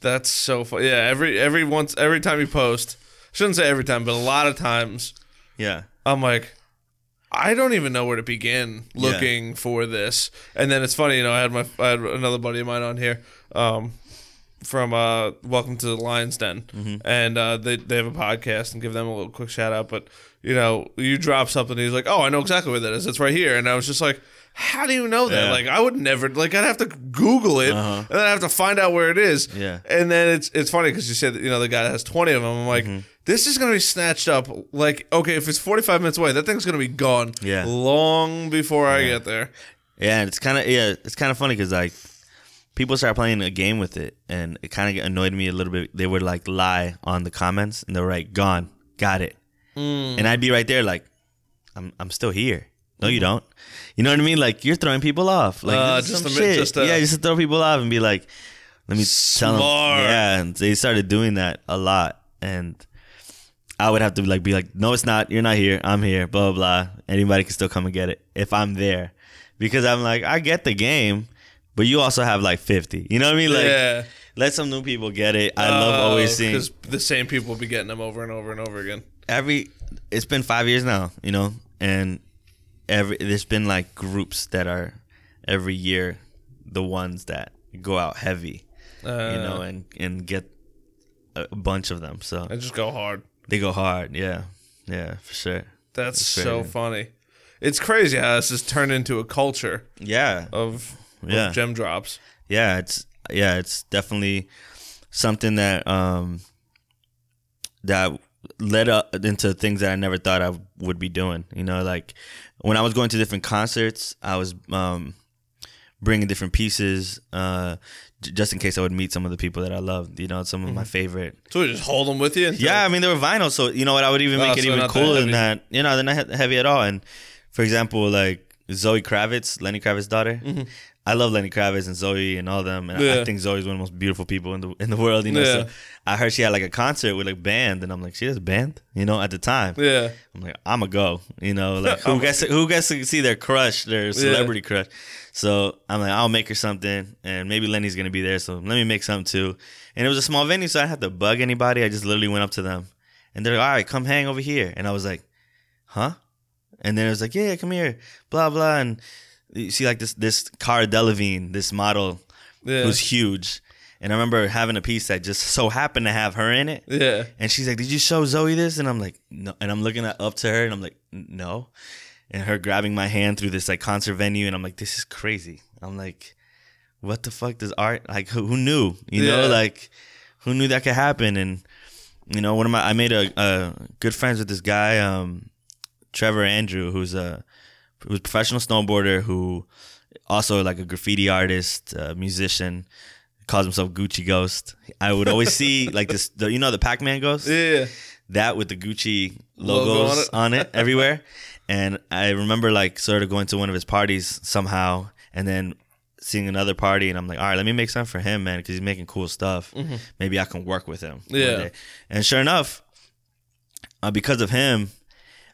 that's so fun. Yeah, every every once every time you post, shouldn't say every time, but a lot of times, yeah, I'm like, I don't even know where to begin looking for this. And then it's funny, you know, I had my I had another buddy of mine on here, um, from uh, Welcome to the Lions Den, and uh, they they have a podcast and give them a little quick shout out. But you know, you drop something, he's like, oh, I know exactly where that is. It's right here, and I was just like. How do you know that? Yeah. Like I would never like I'd have to Google it Uh-huh. and then I have to find out where it is. Yeah. And then it's it's funny because you said that, you know the guy that has twenty of them. I'm like, Mm-hmm. This is gonna be snatched up. Like okay, if it's 45 minutes away, that thing's gonna be gone. Yeah. Long before I get there. yeah. And it's kind of yeah, it's kind of funny because like people start playing a game with it, and it kind of annoyed me a little bit. They would like lie on the comments, and they were like, "Gone, got it," and I'd be right there like, "I'm I'm still here." No, you don't. You know what I mean? Like you're throwing people off. Like Uh, just some to shit. just to- yeah, just throw people off and be like, let me tell them. Yeah, and they started doing that a lot, and I would have to like be like, no, it's not. You're not here. I'm here. Blah blah. blah. Anybody can still come and get it if I'm there, because I'm like, I get the game, but you also have like 50. You know what I mean? Like, yeah. let some new people get it. I love always seeing because the same people will be getting them over and over and over again. every it's been five years now, you know, and every there's been like groups that are every year the ones that go out heavy, Uh, you know, and and get a bunch of them. So I just go hard. They go hard, yeah, yeah, for sure, That's That's so funny. It's crazy how this has turned into a culture yeah, of, of Yeah. gem drops. yeah. It's yeah, it's definitely something that um that led up into things that I never thought I would be doing. You know, like when I was going to different concerts, I was um, bringing different pieces uh, just in case I would meet some of the people that I loved. You know, some of my favorite. So we just hold them with you. Yeah, I mean they were vinyl, so you know what? I would even Oh, make it so even cooler than that. You know, they're not heavy at all. And for example, like Zoe Kravitz, Lenny Kravitz's daughter. I love Lenny Kravitz and Zoe and all them, and I- Mm-hmm. Yeah. I think Zoe's one of the most beautiful people in the in the world. You know, Yeah. so I heard she had like a concert with like band, and I'm like, she has a band. You know, at the time, Yeah. I'm like, I'm a go. You know, like <laughs> who gets to, who gets to see their crush, their celebrity crush. So I'm like, I'll make her something, and maybe Lenny's gonna be there. So let me make something too. And it was a small venue, so I didn't have to bug anybody. I just literally went up to them, and they're like, all right, come hang over here. And I was like, huh? And then it was like, yeah, come here, blah blah. And you see like this this Cara Delevingne, this model Yeah. who's huge. And I remember having a piece that just so happened to have her in it. yeah. And she's like, "Did you show Zoe this?" And I'm like, "No." And I'm looking up to her, and I'm like, "No." And her grabbing my hand through this like concert venue, and I'm like, "This is crazy." I'm like, "What the fuck does art like? Who, who knew? You know, like who knew that could happen?" And you know, one of my I made a, a good friends with this guy, um, Trevor Andrew, who's a who's a professional snowboarder who also like a graffiti artist, uh, musician. Calls himself Gucci Ghost. I would always see <laughs> like this, the, you know, the Pac Man Ghost. Yeah. That with the Gucci Logo logos on it. on it everywhere. <laughs> And I remember like sort of going to one of his parties somehow, and then seeing another party, and I'm like, all right, let me make something for him, man, because he's making cool stuff. Maybe I can work with him. Yeah. And sure enough, uh, because of him,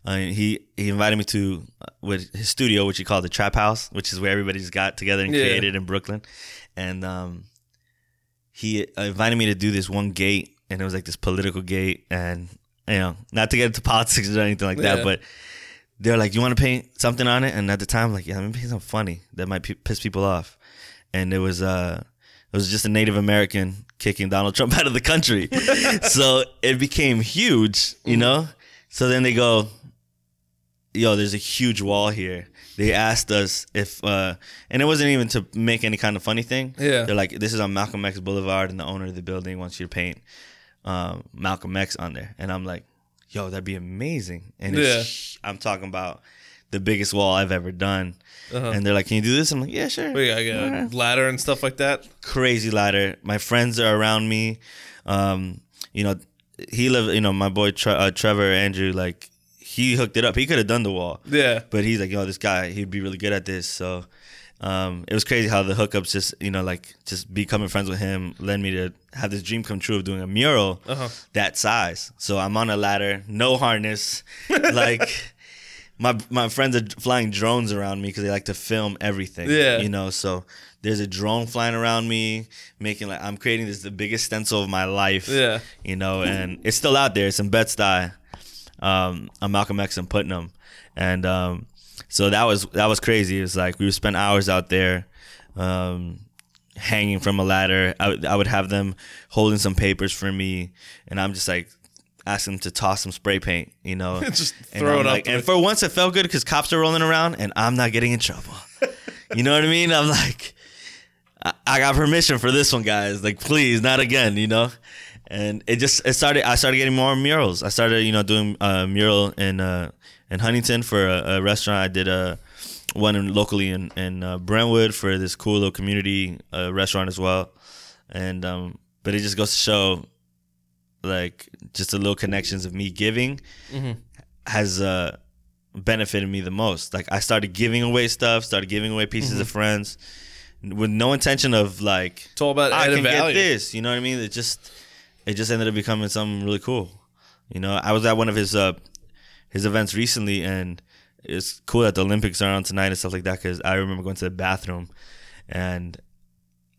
uh, he he invited me to uh, with his studio, which he called the Trap House, which is where everybody's got together and Yeah. created in Brooklyn. And um, he uh, invited me to do this one gate, and it was like this political gate, and you know, not to get into <laughs> politics or anything like Yeah. that, but they're like, "You want to paint something on it?" And at the time, I'm like, "Yeah, let me paint something funny that might p- piss people off." And it was uh, it was just a Native American kicking Donald Trump <laughs> out of the country, <laughs> so it became huge, you know. So then they go, "Yo, there's a huge wall here." They asked us if, uh, and it wasn't even to make any kind of funny thing. Yeah. They're like, "This is on Malcolm X Boulevard, and the owner of the building wants you to paint um, Malcolm X on there." And I'm like, "Yo, that'd be amazing!" And it's, I'm talking about the biggest wall I've ever done. Uh-huh. And they're like, "Can you do this?" I'm like, "Yeah, sure." We got a ladder and stuff like that. Crazy ladder. My friends are around me. Um, you know, he lived. You know, my boy Tre- uh, Trevor Andrew, like he hooked it up. He could have done the wall. Yeah. But he's like, yo, this guy, he'd be really good at this. So um, it was crazy how the hookups just, you know, like just becoming friends with him led me to have this dream come true of doing a mural Uh-huh. that size. So I'm on a ladder, no harness, <laughs> like. My, my friends are flying drones around me because they like to film everything. Yeah. You know, so there's a drone flying around me, making like I'm creating this the biggest stencil of my life. Yeah. You know, and it's still out there. It's in Bed Stuy um, on Malcolm X and Putnam, and um, so that was that was crazy. It was like we would spend hours out there, um, hanging from a ladder. I would, have them holding some papers for me, and I'm just like asking them to toss some spray paint, you know, <laughs> Just and throw I'm it up like- and for once, it felt good because cops are rolling around, and I'm not getting in trouble. you know what I mean? I'm like. I- I got permission for this one, guys. Like, please, not again, you know. And it just it started. I started getting more murals. I started, you know, doing a mural in uh, in Huntington for a, a restaurant. I did a one in, locally in in uh, Brentwood for this cool little community uh, restaurant as well. And um, but it just goes to show, like, just the little connections of me giving has uh benefited me the most. Like, I started giving away stuff, started giving away pieces of friends with no intention of like It's all about I can value. get this. You know what I mean? It just it just ended up becoming something really cool. You know, I was at one of his uh his events recently, and it's cool that the Olympics are on tonight and stuff like that. Because I remember going to the bathroom, and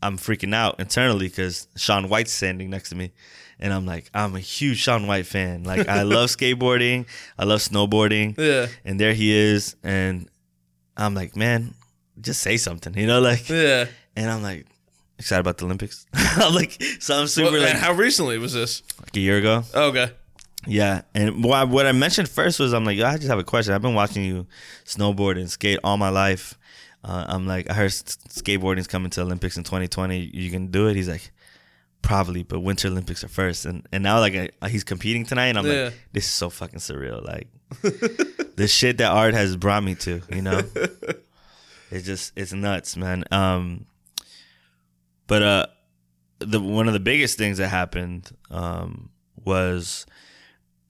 I'm freaking out internally because Shaun White's standing next to me, and I'm like, I'm a huge Shaun White fan. Like, I <laughs> love skateboarding, I love snowboarding, Yeah. and there he is, and I'm like, man, just say something, you know, like. Yeah. And I'm like excited about the Olympics. <laughs> I'm like, so I'm super Well, like, how recently was this? like a year ago. Oh, okay. Yeah, and what I, what I mentioned first was I'm like, I just have a question. I've been watching you snowboard and skate all my life. Uh, I'm like, I heard skateboarding's coming to Olympics in 2020. You can do it. He's like, probably, but Winter Olympics are first. And and now like I, he's competing tonight, and I'm Yeah. like, this is so fucking surreal. Like <laughs> the shit that art has brought me to, you know. <laughs> it's just it's nuts, man. Um, but uh, the one of the biggest things that happened um was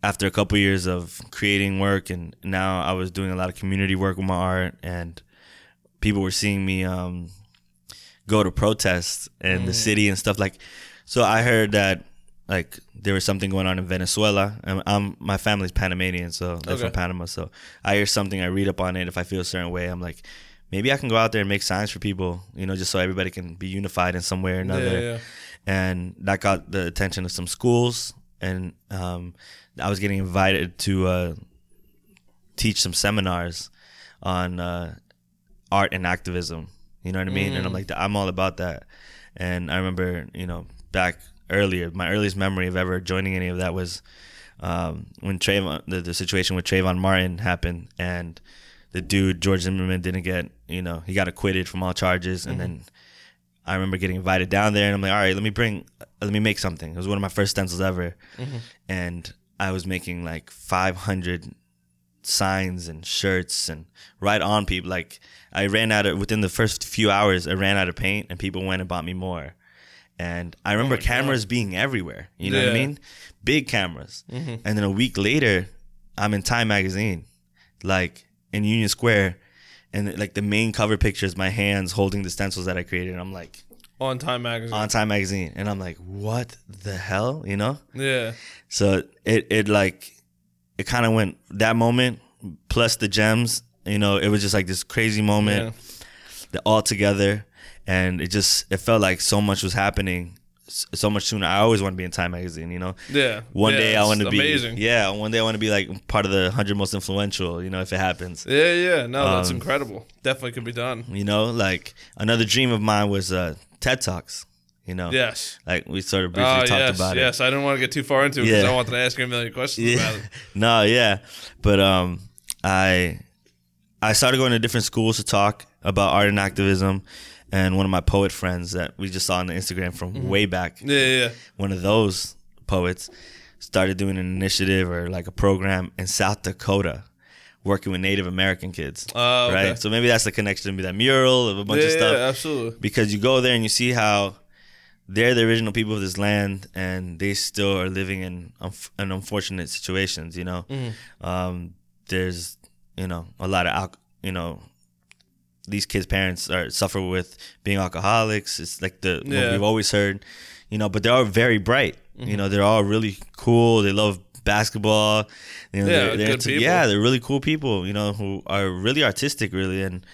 after a couple years of creating work and now I was doing a lot of community work with my art and people were seeing me um go to protests in the city and stuff like so I heard that like there was something going on in Venezuela. And I'm my family's Panamanian so they're from Panama so I hear something I read up on it if I feel a certain way. I'm like maybe I can go out there and make signs for people you know just so everybody can be unified in some way or another. Yeah, yeah. and that got the attention of some schools and um, i was getting invited to uh, teach some seminars on uh, art and activism. You know what i mean? And i'm like i'm all about that. And i remember you know back earlier my earliest memory of ever joining any of that was um, when Trayvon, the, the situation with Trayvon Martin happened, and the dude George Zimmerman didn't get, you know, he got acquitted from all charges, and then I remember getting invited down there, and I'm like, all right, let me bring, let me make something. It was one of my first stencils ever, and I was making like 500 signs and shirts and right on people. Like I ran out of within the first few hours, I ran out of paint, and people went and bought me more. And I remember Oh cameras being everywhere. You know what I mean? Big cameras. Mm-hmm. And then a week later, I'm in Time magazine, like in Union Square, and like the main cover picture is my hands holding the stencils that I created. And I'm like On Time Magazine. on Time magazine, and I'm like, what the hell, you know? yeah. So it it like it kind of went that moment plus the gems. You know, it was just like this crazy moment Yeah. that all together, and it just it felt like so much was happening so much sooner. I always want to be in Time magazine. You know, Yeah. one Yeah, day I want to be amazing. yeah, one day I want to be like part of the hundred most influential. You know, if it happens. Yeah, yeah. No, that's Um, incredible. Definitely could be done. You know, like another dream of mine was uh, TED Talks. You know, Yes. like we sort of briefly Oh, talked yes, about it. yes. I didn't want to get too far into it because Yeah. I wanted to ask you a million questions about it. <laughs> no, yeah. But um I I started going to different schools to talk about art and activism and one of my poet friends that we just saw on the Instagram from Mm-hmm. way back, Yeah, yeah, yeah. one of those poets started doing an initiative or like a program in South Dakota working with Native American kids. Oh, okay. Right? So maybe that's the connection to that mural of a bunch yeah, of stuff yeah, absolutely. because you go there and you see how they're the original people of this land and they still are living in in unfortunate situations you know um, there's you know a lot of you know these kids parents are suffer with being alcoholics. It's like the what Yeah. we've always heard you know but they're all very bright. You know they're all really cool. They love basketball. You know, Yeah, they're, they're good into- people. yeah they're really cool people you know who are really artistic really. And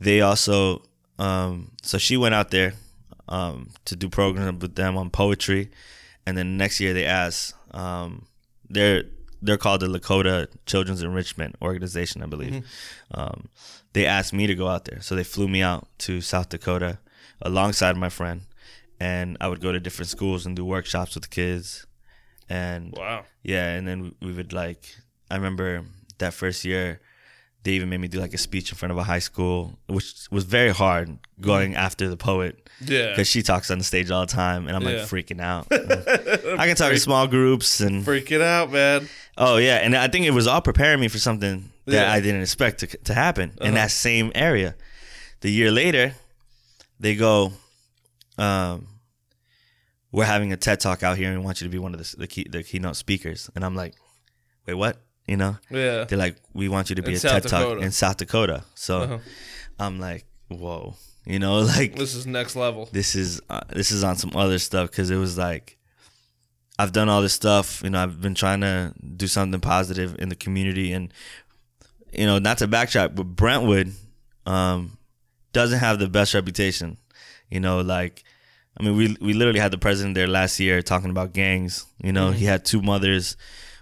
they also um so she went out there um to do programs with them on poetry. And then next year they asked um they're they're called the Lakota Children's Enrichment Organization, I believe. Um, they asked me to go out there, so they flew me out to South Dakota alongside my friend, and I would go to different schools and do workshops with the kids, and Wow. yeah, and then we would like. I remember that first year, they even made me do like a speech in front of a high school, which was very hard going after the poet Yeah. because she talks on the stage all the time, and I'm like Yeah. freaking out. <laughs> I can talk in small groups, and Freaking out, man. oh yeah, and I think it was all preparing me for something that Yeah. I didn't expect to to happen in Uh-huh. that same area. The year later, they go, um, "We're having a TED talk out here, and we want you to be one of the the, key, the keynote speakers." And I'm like, "Wait, what?" You know? Yeah. They're like, "We want you to be In a South TED talk in South Dakota." So Uh-huh. I'm like, "Whoa," you know, <laughs> like This is next level. this is uh, this is on some other stuff because it was like I've done all this stuff. You know, I've been trying to do something positive in the community, and you know, not to backtrack, but Brentwood um, doesn't have the best reputation. You know, like I mean, we we literally had the president there last year talking about gangs. You know, he had two mothers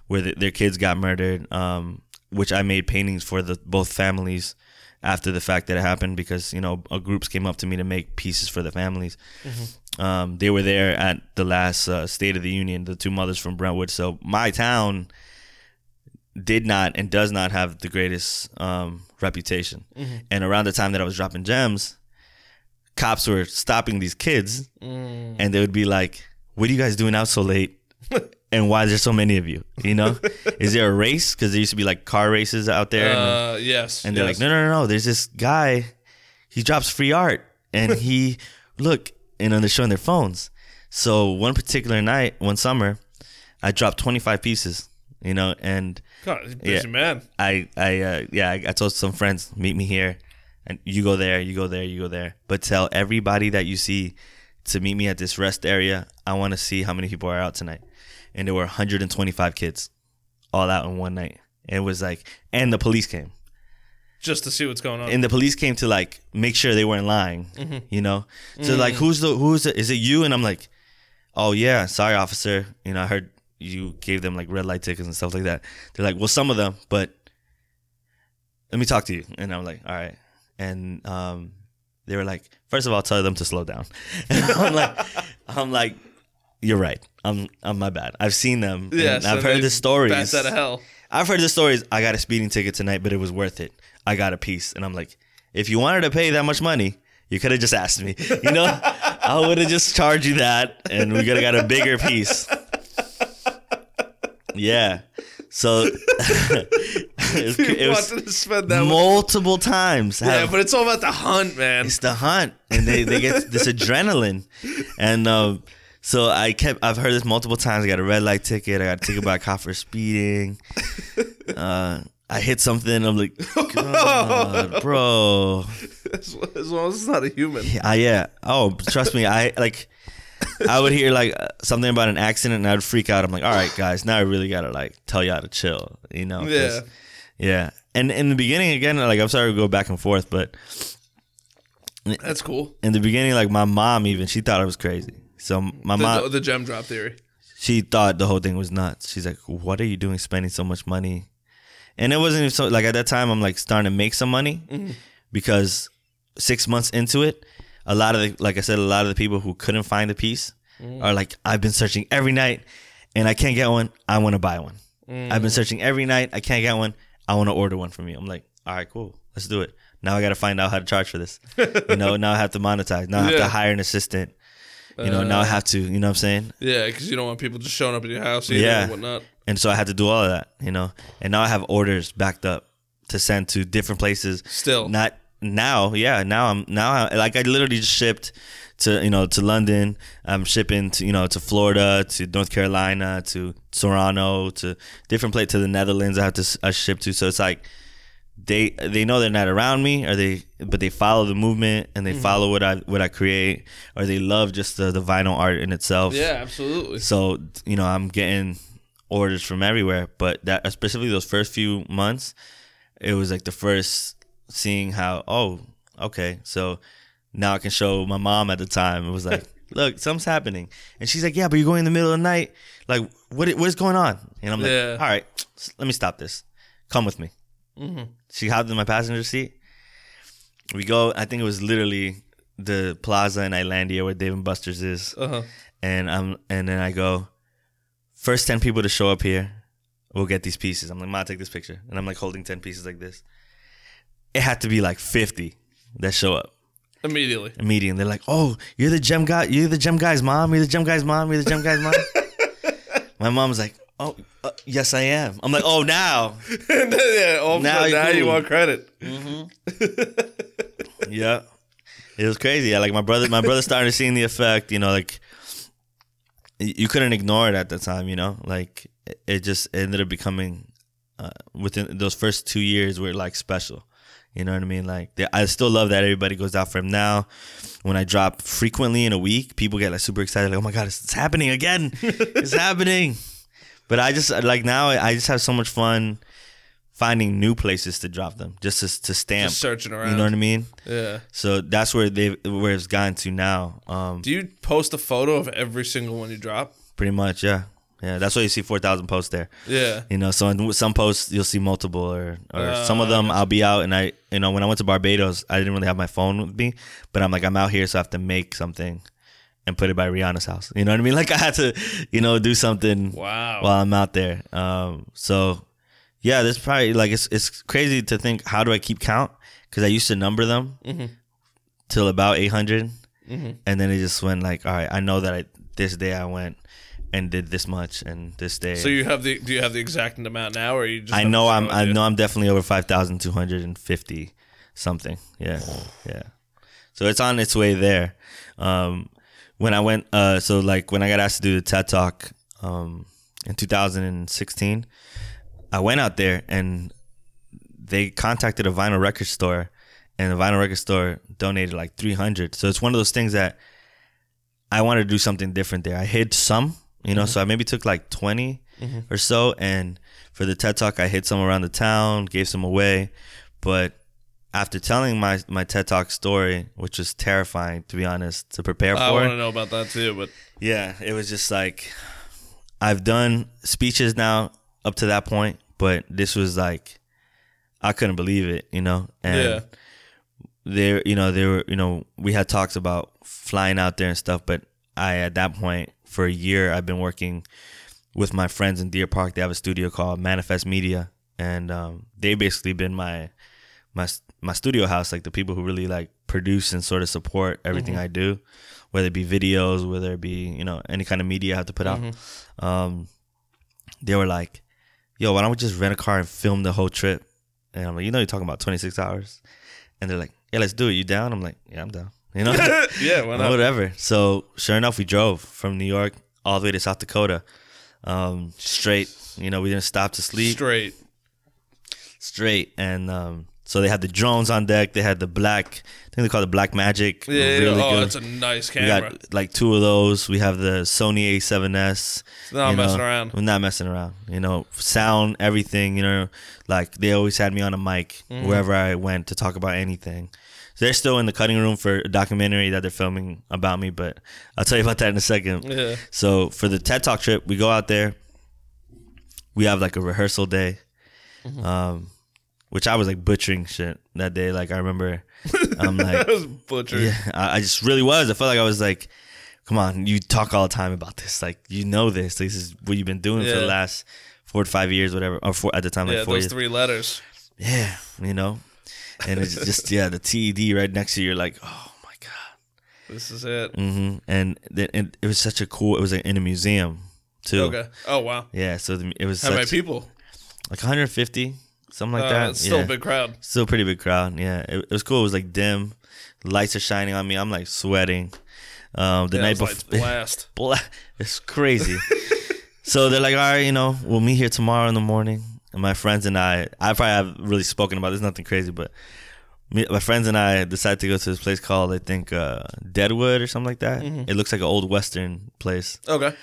where th their kids got murdered, um, which I made paintings for the both families after the fact that it happened because you know groups came up to me to make pieces for the families. Um, they were there at the last uh, State of the Union, the two mothers from Brentwood. So my town did not and does not have the greatest um, reputation. And around the time that I was dropping gems, cops were stopping these kids, Mm. and they would be like, "What are you guys doing out so late?" <laughs> And why is there so many of you? You know, is there a race? Because there used to be like car races out there, and, Uh, yes. and they're yes. like, no, no, no, no. There's this guy. He drops free art, and <laughs> he look, and then they're showing their phones. So one particular night, one summer, I dropped 25 pieces. You know, and God, he's a busy Yeah. man. I, I, uh, yeah, I, I told some friends, meet me here, and you go there, you go there, you go there. But tell everybody that you see to meet me at this rest area. I want to see how many people are out tonight. And there were 125 kids, all out in one night. It was like, and the police came. Just to see what's going on. and the police came to like make sure they weren't lying, Mm-hmm. you know. So like, who's the who's the, is it you? And I'm like, oh yeah, sorry officer. You know, I heard you gave them like red light tickets and stuff like that. They're like, well, some of them, but let me talk to you. And I'm like, all right. And um, they were like, first of all, tell them to slow down. <laughs> I'm like, I'm like, you're right. I'm I'm my bad. I've seen them. Yeah, yes, I've heard the stories. Bats out of hell. I've heard the stories. I got a speeding ticket tonight, but it was worth it. I got a piece, and I'm like, if you wanted to pay that much money, you could have just asked me. You know, <laughs> I would have just charged you that, and we could have got a bigger piece. Yeah. So <laughs> <laughs> it was, it was wanted to spend that. multiple times. yeah, have- but it's all about the hunt, man. it's the hunt, and they, they get this <laughs> adrenaline, and um, so I kept I've heard this multiple times. I got a red light ticket. I got a ticket by a cop for speeding. Uh, I hit something. I'm like, God, bro. As, as long as it's not a human. Yeah, yeah. Oh, trust me. I like. <laughs> I would hear like something about an accident, and I would freak out. I'm like, all right, guys, now I really gotta like tell you how to chill. You know? Yeah. Yeah. And in the beginning, again, like I'm sorry to go back and forth, but That's cool. in the beginning, like my mom even she thought I was crazy. So my The, mom the, the gem drop theory. she thought the whole thing was nuts. She's like, "What are you doing, spending so much money?" And it wasn't even so like at that time I'm like starting to make some money mm-hmm. because six months into it, a lot of the like I said, a lot of the people who couldn't find a piece mm. are like, "I've been searching every night and I can't get one. I want to buy one. Mm. I've been searching every night. I can't get one. I want to order one from you." I'm like, "All right, cool, let's do it." Now I got to find out how to charge for this. <laughs> you know, now I have to monetize. Now I have Yeah. to hire an assistant. You know, now I uh. have to. You know what I'm saying? Yeah, because you don't want people just showing up at your house Yeah. and whatnot. And so I had to do all of that, you know. And now I have orders backed up to send to different places. Still. Not now, yeah. Now I'm now I, like I literally just shipped to you know to London. I'm shipping to you know to Florida, to North Carolina, to Toronto, to different place to the Netherlands. I have to I ship to. So it's like they they know they're not around me, or they but they follow the movement and they mm-hmm. follow what I what I create, or they love just the the vinyl art in itself. Yeah, absolutely. So you know, I'm getting orders from everywhere, but that especially those first few months, it was like the first seeing how oh okay, so now I can show my mom at the time. It was like, <laughs> look, something's happening, and she's like, yeah, but you're going in the middle of the night, like what what's going on? And I'm like, Yeah. all right, let me stop this. Come with me. She hopped in my passenger seat. We go. I think it was literally the plaza in Islandia where Dave and Buster's is Uh huh. and I'm and then I go, first ten people to show up here, we'll get these pieces. I'm like, Ma, take this picture, and I'm like holding ten pieces like this. It had to be like fifty that show up Immediately. immediately. They're like, oh, you're the gem guy, you're the gem guy's mom, you're the gem guy's mom, you're the gem guy's mom. <laughs> My mom's like, oh, uh, yes, I am. I'm like, oh, now, <laughs> yeah, all Now now, you want credit. <laughs> yeah. It was crazy. Yeah, like my brother, my brother started seeing the effect. You know, like you couldn't ignore it at the time. You know, like it- it just ended up becoming uh, within those first two years were like special. You know what I mean? Like they, I still love that everybody goes out for him now. When I drop frequently in a week, people get like super excited. Like, oh my god, it's, it's happening again! <laughs> it's happening. But I just like now. I just have so much fun finding new places to drop them, just to, to stamp. Just searching around. You know what I mean? Yeah. So that's where they where it's gotten to now. Um, Do you post a photo of every single one you drop? pretty much, yeah, yeah. That's why you see four thousand posts there. Yeah. You know, so in some posts you'll see multiple, or or Uh, some of them I'll be out and I, you know, when I went to Barbados, I didn't really have my phone with me, but I'm like I'm out here, so I have to make something and put it by Rihanna's house. You know what I mean? <laughs> Like I had to, you know, do something Wow. while I'm out there. Um, so yeah, this probably like it's it's crazy to think how do I keep count because I used to number them Mm-hmm. till about 800, and then it just went like, all right, I know that I this day I went and did this much, and this day. So you have the do you have the exact amount now, or you just? I know I'm I know I'm definitely over five thousand two hundred and fifty something. Yeah, yeah. So it's on its way there. Um, when I went, uh, so like when I got asked to do the TED Talk, um, in 2016, I went out there and they contacted a vinyl record store, and the vinyl record store donated like 300. So it's one of those things that I wanted to do something different there. I hid some, you know, mm-hmm. so I maybe took like 20 mm-hmm. or so. And for the TED Talk, I hid some around the town, gave some away. But after telling my, my TED Talk story, which was terrifying, to be honest, to prepare I for, I want to know about that too, but yeah, it was just like I've done speeches now up to that point, but this was like I couldn't believe it, you know. And Yeah. there, you know, there were, you know, we had talks about flying out there and stuff, but I at that point for a year I've been working with my friends in Deer Park. They have a studio called Manifest Media, and um, they basically been my my my studio house, like the people who really like produce and sort of support everything I do, whether it be videos, whether it be you know any kind of media I have to put out. Um, they were like, yo, why don't we just rent a car and film the whole trip? And I'm like, you know, you're talking about 26 hours. And they're like, yeah, let's do it. You down? I'm like, yeah, I'm down. You know, <laughs> yeah, why not? whatever. So sure enough, we drove from New York all the way to South Dakota, um, straight. You know, we didn't stop to sleep Straight. straight. And um, so they had the drones on deck. They had the black, I think they call it Black Magic. Yeah, really oh, good. it's a nice camera. we got like two of those. We have the Sony A7S. Not you know. messing around. We're not messing around. You know, sound, everything. You know, like they always had me on a mic Mm-hmm. wherever I went to talk about anything. They're still in the cutting room for a documentary that they're filming about me, but I'll tell you about that in a second. Yeah. So for the TED Talk trip, we go out there. We have like a rehearsal day, Mm-hmm. um, which I was like butchering shit that day. Like I remember, I'm <laughs> like, That was butchered. yeah, I, I just really was. I felt like I was like, come on, you talk all the time about this. Like you know this. This is what you've been doing for the last four to five years, whatever, or four at the time, like Yeah, four those years. three letters. Yeah, you know, and it's just <laughs> yeah, the TED right next to you. You're like, oh my god. This is it. hmm And, then and it was such a cool. It was in a museum too. Okay. Oh wow. Yeah, so the, it was How many people? like 150, something like Uh, that. still yeah. a big crowd. Still a pretty big crowd. Yeah, it, it was cool. It was like dim, lights are shining on me. I'm like sweating. Um, the Yeah, night before, blast. <laughs> Bla- it's crazy. <laughs> so they're like, all right, you know, we'll meet here tomorrow in the morning. And my friends and I, I probably have really spoken about this, nothing crazy, but me, my friends and I decided to go to this place called, I think, uh, Deadwood or something like that. Mm-hmm. It looks like an old Western place. Okay.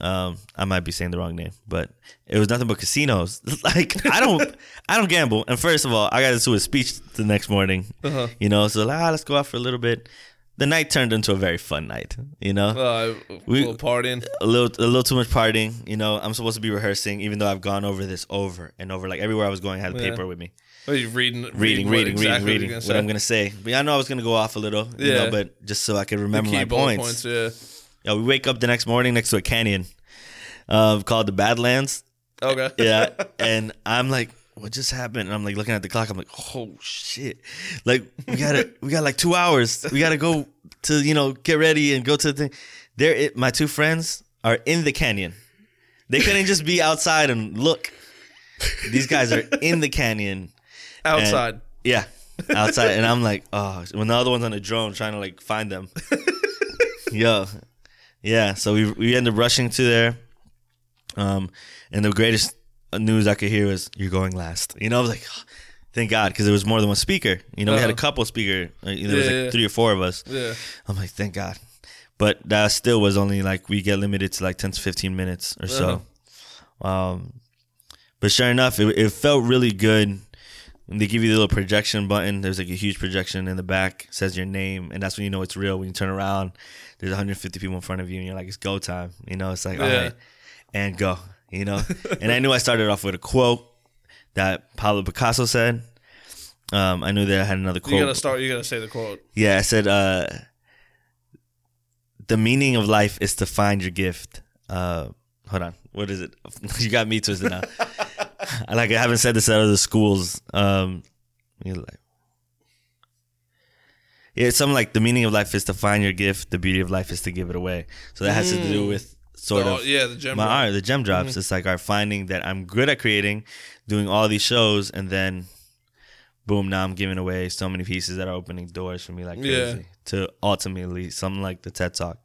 Um, I might be saying the wrong name, but it was nothing but casinos. <laughs> like I don't, <laughs> I don't gamble. And first of all, I got to do a speech the next morning. Uh-huh. You know, so like, ah, let's go out for a little bit. The night turned into a very fun night. You know, Uh, We- little partying. a little, a little too much partying. You know, I'm supposed to be rehearsing, even though I've gone over this over and over. Like everywhere I was going, I had a Yeah. paper with me, Are you reading? reading, what reading, exactly reading, reading. you're What I'm gonna say, but I know I was gonna go off a little. You Yeah. know, but just so I could remember my bullet points. Yeah. Yeah, we wake up the next morning next to a canyon, um, called the Badlands. Okay. yeah <laughs> and i'm like what just happened? And i'm like looking at the clock. I'm like oh shit. Like we gotta <laughs> we got like two hours. We gotta go to you know get ready and go to the thing. There it, my two friends are in the canyon. They couldn't just be outside and look. These guys are in the canyon. <laughs> Outside. yeah outside. And i'm like oh when the other one's on a drone trying to like find them. <laughs> Yo. Yeah so we we end up rushing to there. Um and the greatest news i could hear was you're going last. You know i was like thank god because there was more than one speaker. You know we had a Uh-huh. couple speaker there was like yeah. three or four of us. Yeah. i'm like thank god. But that still was only like we get limited to like 10 to 15 minutes or so. Um but sure enough it, it felt really good. When they give you the little projection button there's like a huge projection in the back says your name and that's when you know it's real. When you turn around there's 150 people in front of you and you're like it's go time. You know it's like all Yeah. right and go you know and i knew i started off with a quote that pablo picasso said um, i knew that i had another quote. You quote gotta start. You gotta say the quote. yeah, I said uh the meaning of life is to find your gift. Uh hold on. What is it? <laughs> you got me twisted now. I <laughs> like I haven't said this at other schools. Um you're like yeah, it's something like the meaning of life is to find your gift. The beauty of life is to give it away. So that has to do with sort Oh, of yeah, the gem. my drop. art, the gem drops. Mm-hmm. It's like our finding that I'm good at creating, doing all these shows, and then boom, now I'm giving away so many pieces that are opening doors for me like Yeah. to ultimately something like the TED Talk.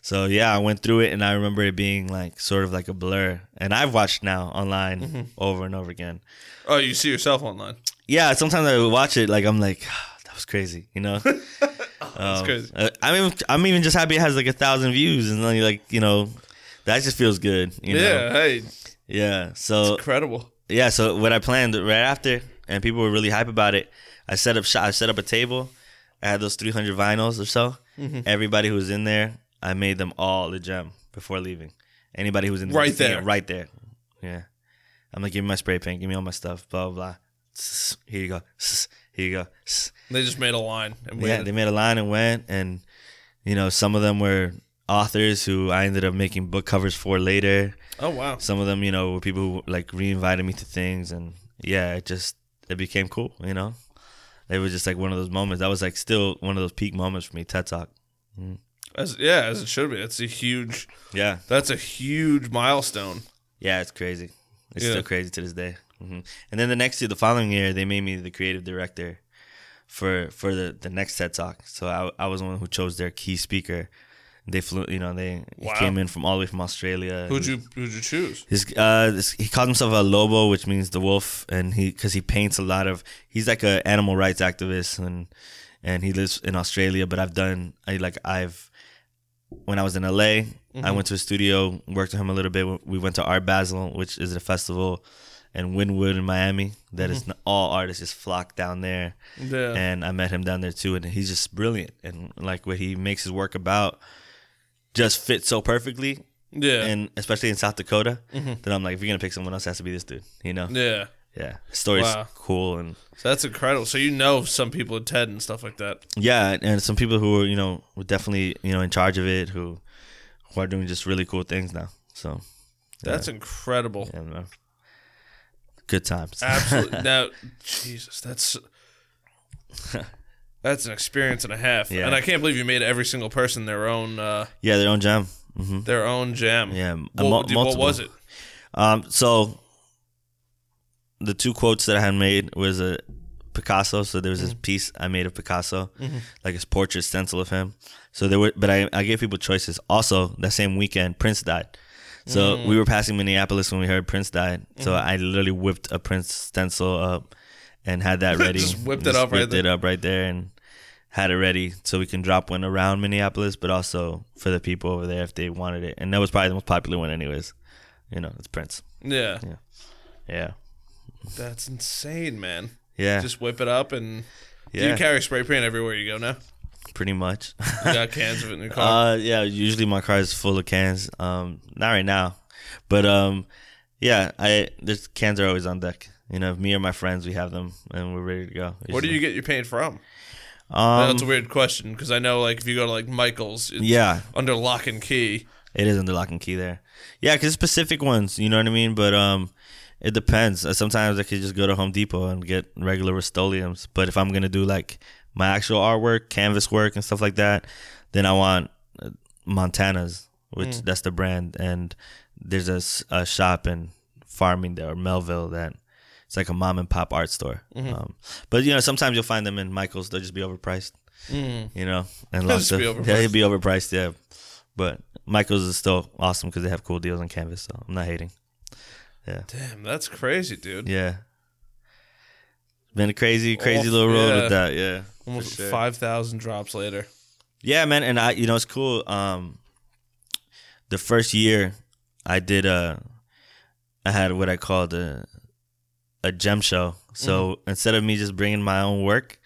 So yeah, I went through it and I remember it being like sort of like a blur. And I've watched now online Mm-hmm. over and over again. Oh, you see yourself online. Yeah, sometimes I watch it like I'm like <sighs> that was crazy, you know. <laughs> That's Um, crazy. uh, I'm even I'm even just happy it has like a thousand views and then you like you know that just feels good. You know? Yeah. Hey, Yeah. So incredible. yeah, so what I planned right after, and people were really hype about it. I set up. I set up a table. I had those 300 vinyls or so. Mm-hmm. Everybody who was in there, I made them all the gem before leaving. Anybody who was in the Right there. right there. Yeah. I'm like, give me my spray paint, give me all my stuff, blah blah blah. Here you go. Here you go. They just made a line and Yeah, they made a line and went, and you know, some of them were authors who I ended up making book covers for later oh wow. some of them, you know, were people who like re-invited me to things, and yeah, it just it became cool, you know. It was just like one of those moments. That was like still one of those peak moments for me. TED Talk. As yeah, as it should be. It's a huge. Yeah, That's a huge milestone. yeah, it's crazy. It's Yeah. still crazy to this day. hmm And then the next year, the following year, they made me the creative director for for the the next TED Talk. So I I was the one who chose their key speaker. They flew, you know, they he Wow. came in from all the way from Australia. Who'd you who'd you choose? His uh, this, he calls himself a lobo, which means the wolf, and he because he paints a lot of. He's like a animal rights activist, and and he lives in Australia. But I've done I like I've when I was in LA, I went to a studio, worked with him a little bit. We went to Art Basel, which is a festival, in Wynwood in Miami. That is all artists just flock down there Yeah. and I met him down there too, and he's just brilliant. And like what he makes his work about, just fits so perfectly. yeah. And especially in South Dakota, mm-hmm. that I'm like, if you're gonna pick someone else, it has to be this dude. You know? yeah. Yeah, story's Wow. cool, and So that's incredible. So you know some people at TED and stuff like that. yeah, and some people who are you know were definitely you know in charge of it, who who are doing just really cool things now. So That's incredible. yeah, man. good times. Absolutely. <laughs> now, Jesus, that's <laughs> that's an experience and a half. Yeah. And I can't believe you made every single person their own uh, yeah, their own gem. hmm their own jam. Yeah, What, mo- what was it? Um, so the two quotes that I had made was a Picasso. So there was this piece I made of Picasso, like his portrait stencil of him. So there were, but I, I gave people choices. Also, that same weekend, Prince died. So we were passing Minneapolis when we heard Prince died. So I literally whipped a Prince stencil up and had that <laughs> ready. Just whipped it up right there. it up right there and had it ready so we can drop one around Minneapolis, but also for the people over there if they wanted it. And that was probably the most popular one, anyways. You know, it's Prince. Yeah. Yeah. Yeah. That's insane, man. Yeah. Just whip it up and do you carry spray paint everywhere you go now? pretty much. You got cans of it in your <laughs> car. uh yeah, usually my car is full of cans. Um not right now. But um yeah, I there's cans are always on deck. You know, me or my friends we have them and we're ready to go. Where do you get your paint from? Um That's a weird question because I know, like, if you go to like Michaels, it's yeah, under lock and key. it is under lock and key there. Yeah, cuz specific ones, you know what I mean? But um it depends. Uh, Sometimes I could just go to Home Depot and get regular Rust-Oleums. But if I'm gonna do like my actual artwork, canvas work, and stuff like that, then I want uh, Montana's, which that's the brand. And there's a shop in Farmingdale or Melville that it's like a mom and pop art store. Um, but you know, sometimes you'll find them in Michaels. They'll just be overpriced. You know, and They'll lots just of be <laughs> yeah, overpriced. they'll be overpriced. Yeah, but Michaels is still awesome because they have cool deals on canvas. So I'm not hating. Yeah. Damn, that's crazy, dude. Yeah. Been a crazy, crazy Off- little road yeah. with that. Yeah. Almost sure. five thousand drops later. Yeah, man, and I, you know, it's cool. Um, the first year, I did a, I had what I called a, a gem show. So instead of me just bringing my own work,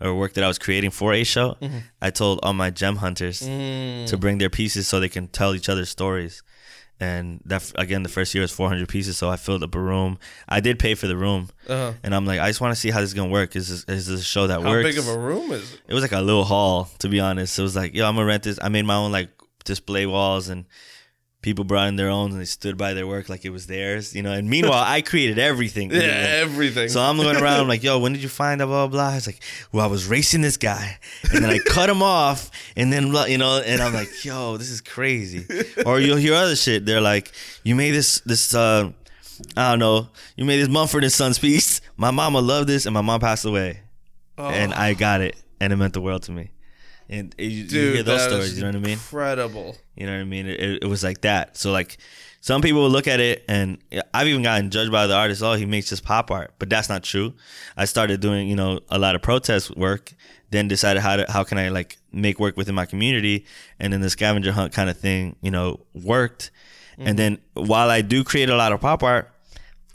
or work that I was creating for a show, I told all my gem hunters Mm. to bring their pieces so they can tell each other stories. And that again, the first year was 400 pieces, so I filled up a room. I did pay for the room, Uh-huh. and I'm like, I just want to see how this is gonna work. Is this, is this a show that How works? How big of a room is it? it was like a little hall to be honest. It was like, yo, I'm gonna rent this. I made my own like display walls and people brought in their own and they stood by their work like it was theirs, you know. And meanwhile, I created everything. you Yeah, know. everything. So I'm going around I'm like, <laughs> yo, when did you find that? Blah blah. blah. It's like, well, I was racing this guy, and then I cut him off, and then you know, and I'm like, yo, this is crazy. Or you'll hear other shit. They're like, you made this this uh, I don't know, you made this Mumford and Sons piece. My mama loved this, and my mom passed away Oh, and I got it, and it meant the world to me. And you, you hear those stories, you know what I mean? Incredible. You know what I mean? It, it, it was like that. So like, some people will look at it, and I've even gotten judged by the artist. Oh, he makes just pop art, but that's not true. I started doing you know a lot of protest work, then decided how to how can I like make work within my community, and then the scavenger hunt kind of thing you know worked. And then while I do create a lot of pop art,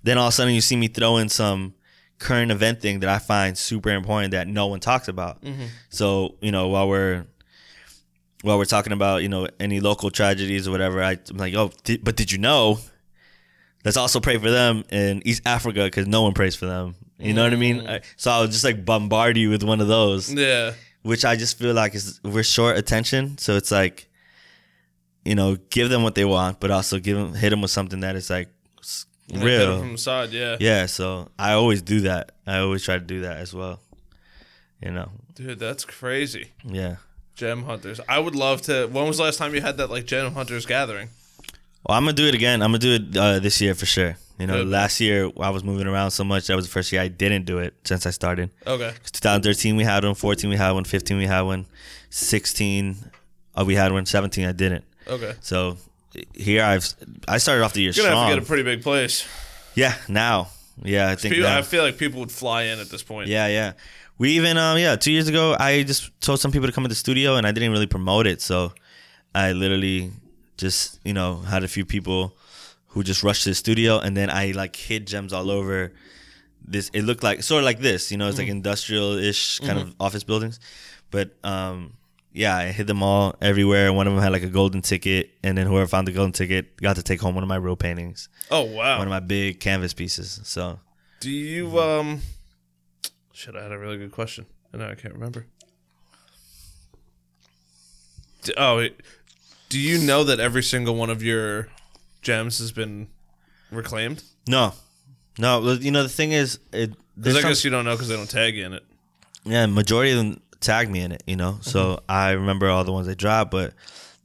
then all of a sudden you see me throw in some current event thing that I find super important that no one talks about. Mm-hmm. So you know while we're while we're talking about you know any local tragedies or whatever, I, I'm like, oh, but did you know? Let's also pray for them in East Africa because no one prays for them. You know what I mean? Mm. I, so I'll just like bombard you with one of those, Yeah. which I just feel like is we're short attention. So it's like, you know, give them what they want, but also give them hit them with something that is like s- Like, hit 'em real. from the side. Yeah. Yeah. So I always do that. I always try to do that as well. You know. Dude, that's crazy. Yeah. Gem hunters. I would love to. When was the last time you had that like gem hunters gathering? Well, I'm gonna do it again. I'm gonna do it uh, this year for sure. You know, Good. last year I was moving around so much. That was the first year I didn't do it since I started. Okay. 2013 we had one, 14 we had one, 15 we had one, 16 uh, we had one, 17 I didn't. Okay. So here I've I started off the year You're gonna strong. have to get a pretty big place. yeah, now. Yeah, I think People, now. I feel like people would fly in at this point. Yeah, yeah. We even um yeah, two years ago I just told some people to come to the studio and I didn't really promote it, so I literally just, you know, had a few people who just rushed to the studio and then I like hid gems all over this it looked like sort of like this, you know, it's like industrial ish kind of office buildings. But um yeah, I hid them all everywhere. One of them had like a golden ticket, and then whoever found the golden ticket got to take home one of my real paintings, Oh wow. one of my big canvas pieces. So Do you um? Shit, I had a really good question, and now I can't remember. D- Oh, do you know that every single one of your gems has been reclaimed? no, no, you know the thing is, it, Because I some- guess you don't know because they don't tag you in it. Yeah, majority of them tag me in it, you know. So Mm-hmm. I remember all the ones they dropped, but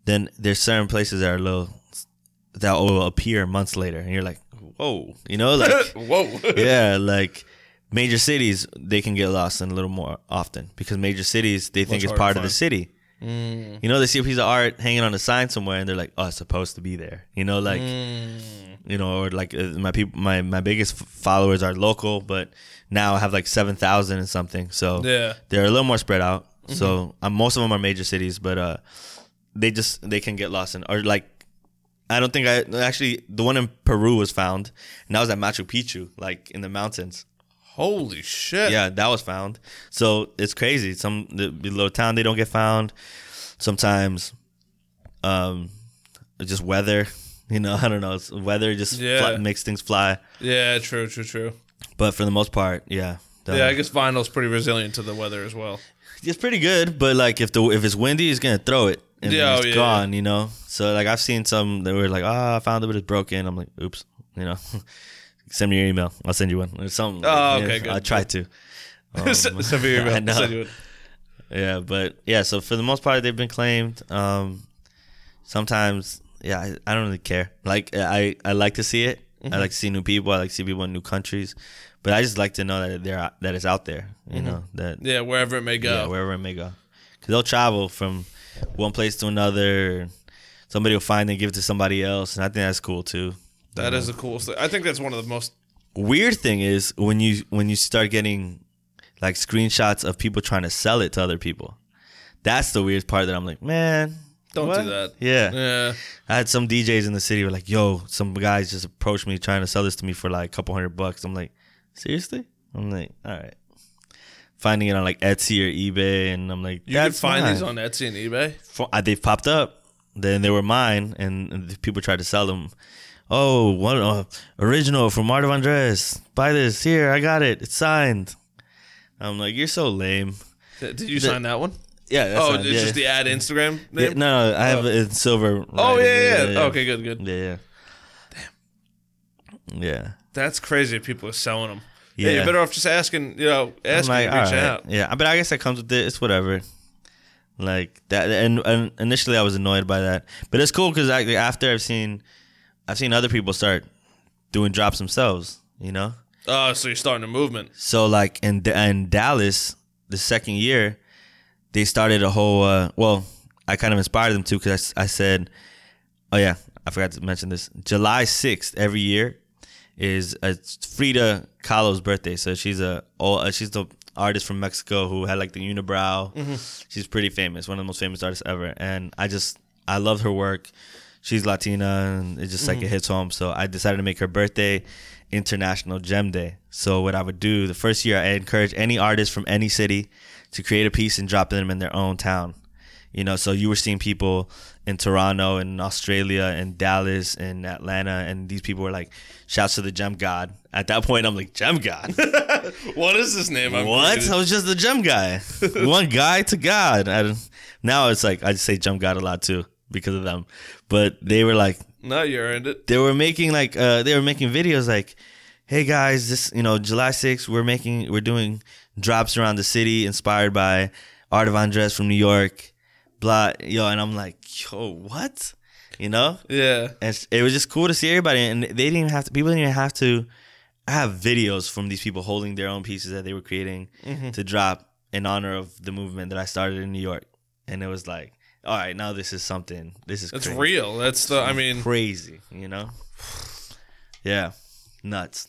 then there's certain places that are a little that will appear months later, and you're like, whoa, you know, like <laughs> Whoa. <laughs> yeah, like major cities they can get lost in a little more often because major cities they think it's part of the city. Mm. You know, they see a piece of art hanging on a sign somewhere, and they're like, "Oh, it's supposed to be there." You know, like Mm. You know, or like uh, my people, my my biggest followers are local, but now I have like seven thousand and something. So Yeah. they're a little more spread out. Mm-hmm. So um, most of them are major cities, but uh, they just they can get lost in or like I don't think I actually the one in Peru was found, and that was at Machu Picchu, like in the mountains. Holy shit. Yeah, that was found. So it's crazy. Some the the little town they don't get found. Sometimes, um, just weather. You know, <laughs> I don't know. It's weather just Yeah. fly, makes things fly. Yeah. True. True. True. But for the most part, yeah. Yeah. I guess vinyl's pretty resilient to the weather as well. it's pretty good. But like if the if it's windy, it's gonna throw it and Yeah, then oh, it's yeah, gone. You know. So like I've seen some that were like, oh, I found it, but it's broken. I'm like, oops. You know. <laughs> Send me your email. I'll send you one or something. Oh, okay, good, I try to. <laughs> Um, Send me your email. I know. Send you it. Yeah, but yeah, so for the most part, they've been claimed. Um, sometimes, yeah, I, I don't really care. Like, I, I like to see it. Mm-hmm. I like to see new people. I like to see people in new countries. But I just like to know that they're that it's out there. You know that Yeah. Wherever it may go. yeah, wherever it may go, because they'll travel from one place to another. Somebody will find and give it to somebody else, and I think that's cool too. That is the coolest thing. I think that's one of the most. Weird thing is when you when you start getting like screenshots of people trying to sell it to other people. That's the weird part that I'm like, man, Don't what? do that. Yeah. Yeah. I had some DJs in the city were like, yo, some guys just approached me trying to sell this to me for like a couple hundred bucks. I'm like, seriously? I'm like, all right. Finding it on like Etsy or eBay, and I'm like, You can find mine. these on Etsy and eBay. Fo- uh, they've popped up. Then they were mine, and, and the people tried to sell them. Oh, one uh, original from Art of Andres. Buy this here. I got it. It's signed. I'm like, you're so lame. Did you sign that one? Yeah. That's Oh, signed, it's yeah. just the ad Instagram Yeah, name. no, no, I have oh. it in silver. oh writing. yeah, yeah, yeah. Okay, good, good. Yeah, yeah. Damn. Yeah. That's crazy. If people are selling them. Yeah, Yeah. you're better off just asking. You know, asking, like, reaching right. out. Yeah, but I guess that comes with it. It's whatever. Like that, and, and initially I was annoyed by that, but it's cool because like, after I've seen, I've seen other people start doing drops themselves. You know, Oh, so you're starting a movement. so like in in Dallas, the second year, they started a whole. Uh, well, I kind of inspired them too because I, I said, oh yeah, I forgot to mention this. July sixth every year is uh, Frida Kahlo's birthday. So she's a oh, she's the artist from Mexico who had like the unibrow. She's pretty famous, one of the most famous artists ever. And I just I love her work. She's Latina and it just like it hits home. So I decided to make her birthday International Gem Day. So what I would do the first year I encourage any artist from any city to create a piece and drop them in their own town. You know, so you were seeing people in Toronto and Australia and Dallas and Atlanta, and these people were like, "Shouts to the Gem God." At that point, I'm like, "Gem God, <laughs> What is this name? I'm what?" created? I was just the Gem guy, <laughs> one guy to God. I now it's like I just say Gem God a lot too because of them, but they were like, No, you earned it. they were making like uh they were making videos like hey guys this you know july 6th we're making we're doing drops around the city inspired by art of andres from new york blah yo and i'm like yo what you know. Yeah. And it was just cool to see everybody, and they didn't even have to. People didn't even have to. I have videos from these people holding their own pieces that they were creating Mm-hmm. to drop in honor of the movement that I started in New York, and it was like, all right, now this is something. This is It's crazy. real. That's the. I mean, crazy, you know. <sighs> Yeah, nuts.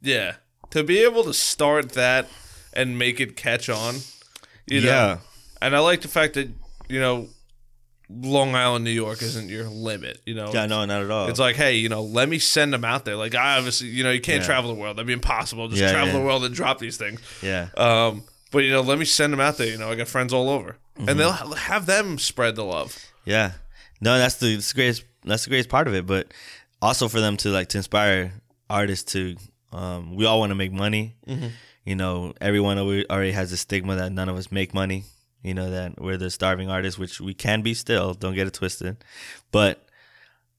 yeah. To be able to start that and make it catch on, you know. Yeah, And I like the fact that you know, Long Island, New York, isn't your limit. You know. yeah, no, not at all. It's like, hey, you know, let me send them out there. Like, I obviously, you know, you can't Yeah. travel the world. That'd be impossible. Just Yeah, travel yeah. the world and drop these things. yeah, Um, but you know, let me send them out there. You know, I got friends all over, Mm-hmm. and they'll have them spread the love. yeah. No, that's the, that's the greatest. That's the greatest part of it. But also for them to like to inspire artists to. Um, we all want to make money. Mm-hmm. You know, everyone already has a stigma that none of us make money. You know that we're the starving artists, which we can be still. Don't get it twisted. But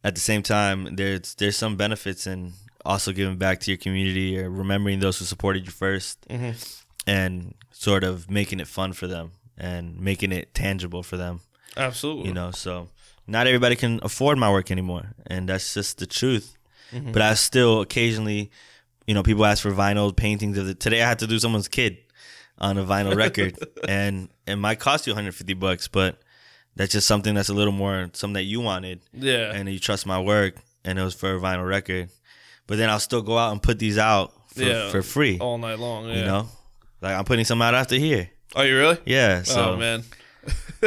at the same time, there's there's some benefits in also giving back to your community or remembering those who supported you 1st mm-hmm. and sort of making it fun for them and making it tangible for them. Absolutely. You know, so not everybody can afford my work anymore, and that's just the truth. Mm-hmm. But I still occasionally, you know, people ask for vinyl paintings of it. Today I had to do someone's kid on a vinyl record, <laughs> and it might cost you 150 bucks, but that's just something that's a little more something that you wanted, Yeah. and you trust my work, and it was for a vinyl record. But then I'll still go out and put these out for, Yeah. for free. all night long. Yeah. You know, like I'm putting some out after here. Are you really? Yeah. Oh, so oh man.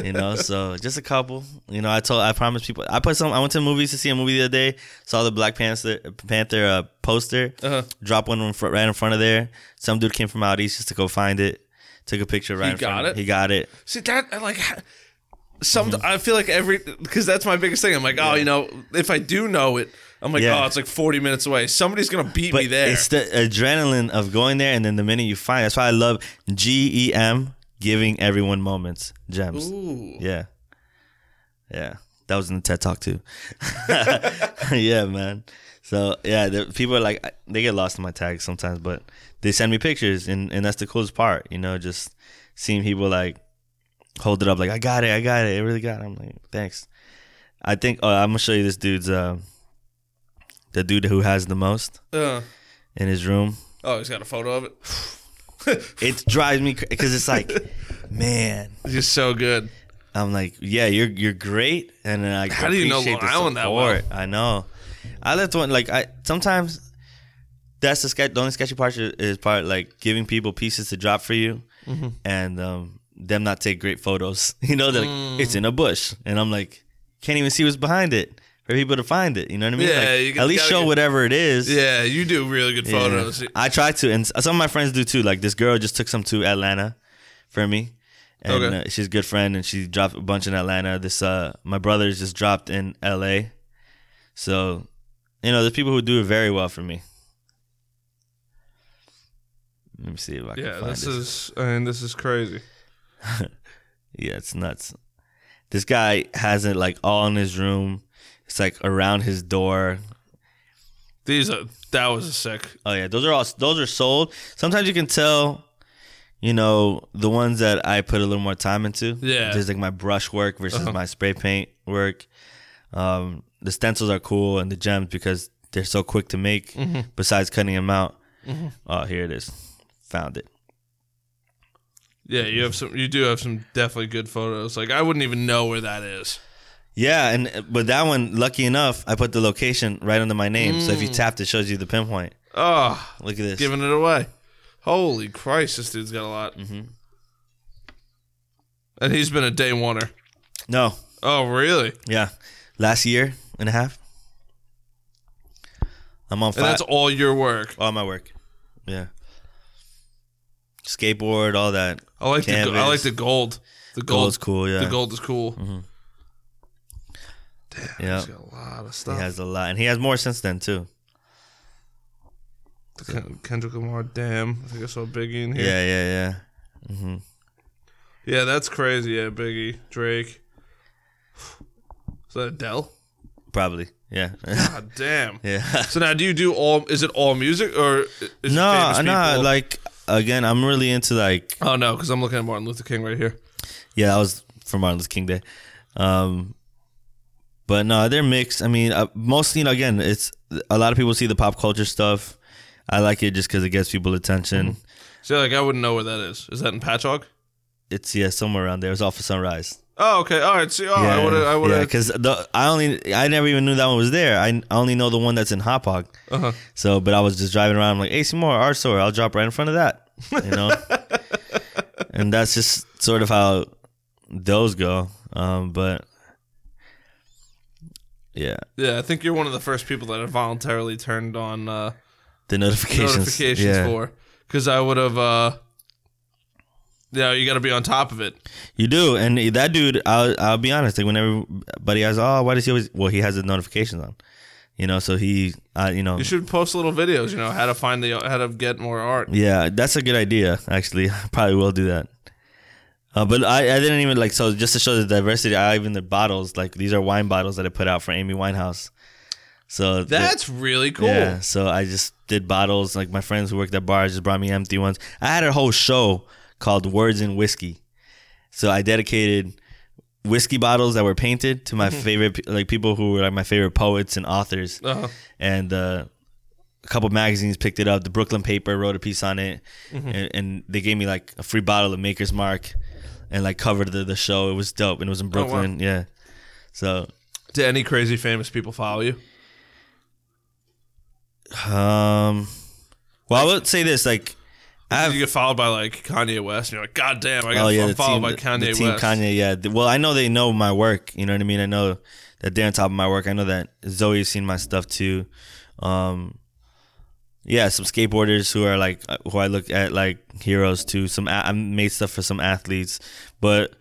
You know so just a couple you know i told i promised people i put some i went to movies to see a movie the other day saw the black panther panther uh, poster Uh-huh. dropped one in front, right in front of there some dude came from out east just to go find it took a picture right He in front got of it? he got it See that like. Some Mm-hmm. I feel like every because that's my biggest thing. I'm like, oh, you know, if I do know it, I'm like, Yeah. oh, it's like 40 minutes away. Somebody's gonna beat but me there. it's the adrenaline of going there and then the minute you find that's why i love gem giving everyone moments gems. Ooh. yeah. Yeah. That was in the ted talk too. <laughs> Yeah man. So yeah the, people are like they get lost in my tags sometimes but they send me pictures and, and that's the coolest part you know just seeing people like hold it up like i got it i got it i really got it. I'm like thanks. I think oh i'm gonna show you this dude's uh the dude who has the most Uh, in his room. Oh, he's got a photo of it. <sighs> <sighs> <sighs> <laughs> it drives me because it's like man you're so good. I'm like, yeah, you're you're great, and then I How do you know Long Island that well? I know. I left one like I sometimes that's the sketch. The only sketchy part is- part like giving people pieces to drop for you, Mm-hmm. and um, them not take great photos. <laughs> You know, they're like Mm. it's in a bush, and I'm like, can't even see what's behind it for people to find it. You know what I mean? Yeah, Like, at least show get- whatever it is. Yeah, you do really good Yeah. photos. I try to, and some of my friends do too. Like this girl just took some to Atlanta for me, and Okay. uh, she's a good friend, and she dropped a bunch in Atlanta. This uh, my brother's just dropped in L.A. So, you know, there's people who do it very well for me. Let me see if I can Yeah, this. is I mean, this is crazy. <laughs> Yeah, it's nuts. This guy has it like all in his room. It's like around his door. These are that was a sick. Oh yeah, those are all those are sold. Sometimes you can tell, you know, the ones that I put a little more time into. Yeah. There's like my brush work versus Uh-huh. my spray paint work. Um, the stencils are cool and the gems because they're so quick to make. Mm-hmm. Besides cutting them out. Oh, here it is. Found it. Yeah, you have some. You do have some definitely good photos. Like I wouldn't even know where that is. Yeah, and but that one, lucky enough, I put the location right under my name. So if Mm. you tapped, it shows you the pinpoint. Oh, Look at this. giving it away. Holy Christ, this dude's got a lot. Mm-hmm. And he's been a day oneer. no, Oh, really? yeah, last year and a half. I'm on And that's all your work. All my work. Yeah. Skateboard, all that. I like the I like the gold. The gold. Gold's cool, yeah. The gold is cool. Yeah. He's got a lot of stuff. He has a lot. And he has more since then, too. The Ken- Kendrick Lamar. Damn, I think I saw Biggie in here. yeah, yeah. Yeah, Yeah, that's crazy. Yeah, Biggie, Drake. Is that Adele? Probably. Yeah. God <laughs> damn. yeah. So now, do you do all? Is it all music or is no, it no. Like, again, I'm really into, like, Oh no, because I'm looking at Martin Luther King right here. yeah, that was for Martin Luther King Day. Um, but no, they're mixed. I mean, uh, mostly, you know, again, it's a lot of people see the pop culture stuff. I like it just because it gets people attention. See, like I wouldn't know where that is. Is that in Patchogue? It's yeah, somewhere around there. It's off of Sunrise. Oh, okay. All right. See, oh, I would. I would yeah, because the I only I never even knew that one was there. I, I only know the one that's in Hauppauge. Uh-huh. So, but I was just driving around. I'm like, AC Moore art store. I'll drop right in front of that. You know, <laughs> and that's just sort of how those go. Um, but yeah, Yeah, I think you're one of the first people that have voluntarily turned on uh, the notifications. notifications yeah. for. Because I would have. uh Yeah, you got to be on top of it. You do, and that dude. I'll I'll be honest. Like when everybody has, oh, why does he always? Well, he has the notifications on. You know, so he, uh, you know, You should post little videos. You know how to find the how to get more art. Yeah, that's a good idea. Actually, I <laughs> probably will do that. Uh, but I, I didn't even like so just to show the diversity. I even the bottles like these are wine bottles that I put out for Amy Winehouse. So the- That's really cool. yeah. So I just did bottles. Like my friends who worked at bars just brought me empty ones. I had a whole show called Words in Whiskey. So I dedicated whiskey bottles that were painted to my <laughs> favorite like people who were like my favorite poets and authors Uh-huh. and uh, a couple magazines picked it up. The Brooklyn Paper wrote a piece on it, and, and they gave me like a free bottle of Maker's Mark, and like covered the, the show. It was dope, and it was in wow. Brooklyn. Yeah, so Do any crazy famous people follow you? um, well, I would say this like. I have, you get followed by like Kanye West, and you're like, God damn, I oh got yeah, yeah, the followed team, by the, Kanye the team West. Kanye. Yeah, The- well, I know they know my work. You know what I mean. I know that they're on top of my work. I know that Zoe's seen my stuff too. Um, yeah, some skateboarders who are like uh, who I look at like heroes too. Some I made stuff for some athletes, but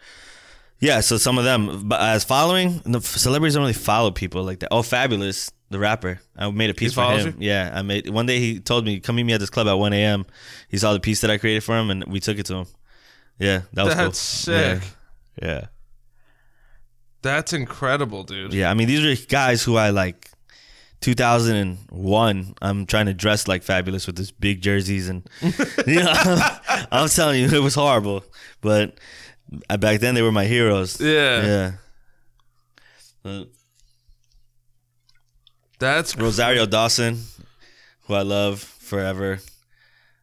yeah, so some of them. But as following, the celebrities don't really follow people like that. Oh, Fabolous, the rapper. I made a piece for follows him. Yeah, I made one day. He told me come meet me at this club at one a.m. He saw the piece that I created for him, and we took it to him. Yeah, that was cool. That's sick. Yeah. yeah. That's incredible, dude. Yeah, I mean these are guys who I like 2001 I'm trying to dress like Fabolous with this big jerseys and <laughs> you know <laughs> I'm telling you it was horrible but uh, back then they were my heroes. Yeah. Yeah. That's Rosario Dawson who I love forever.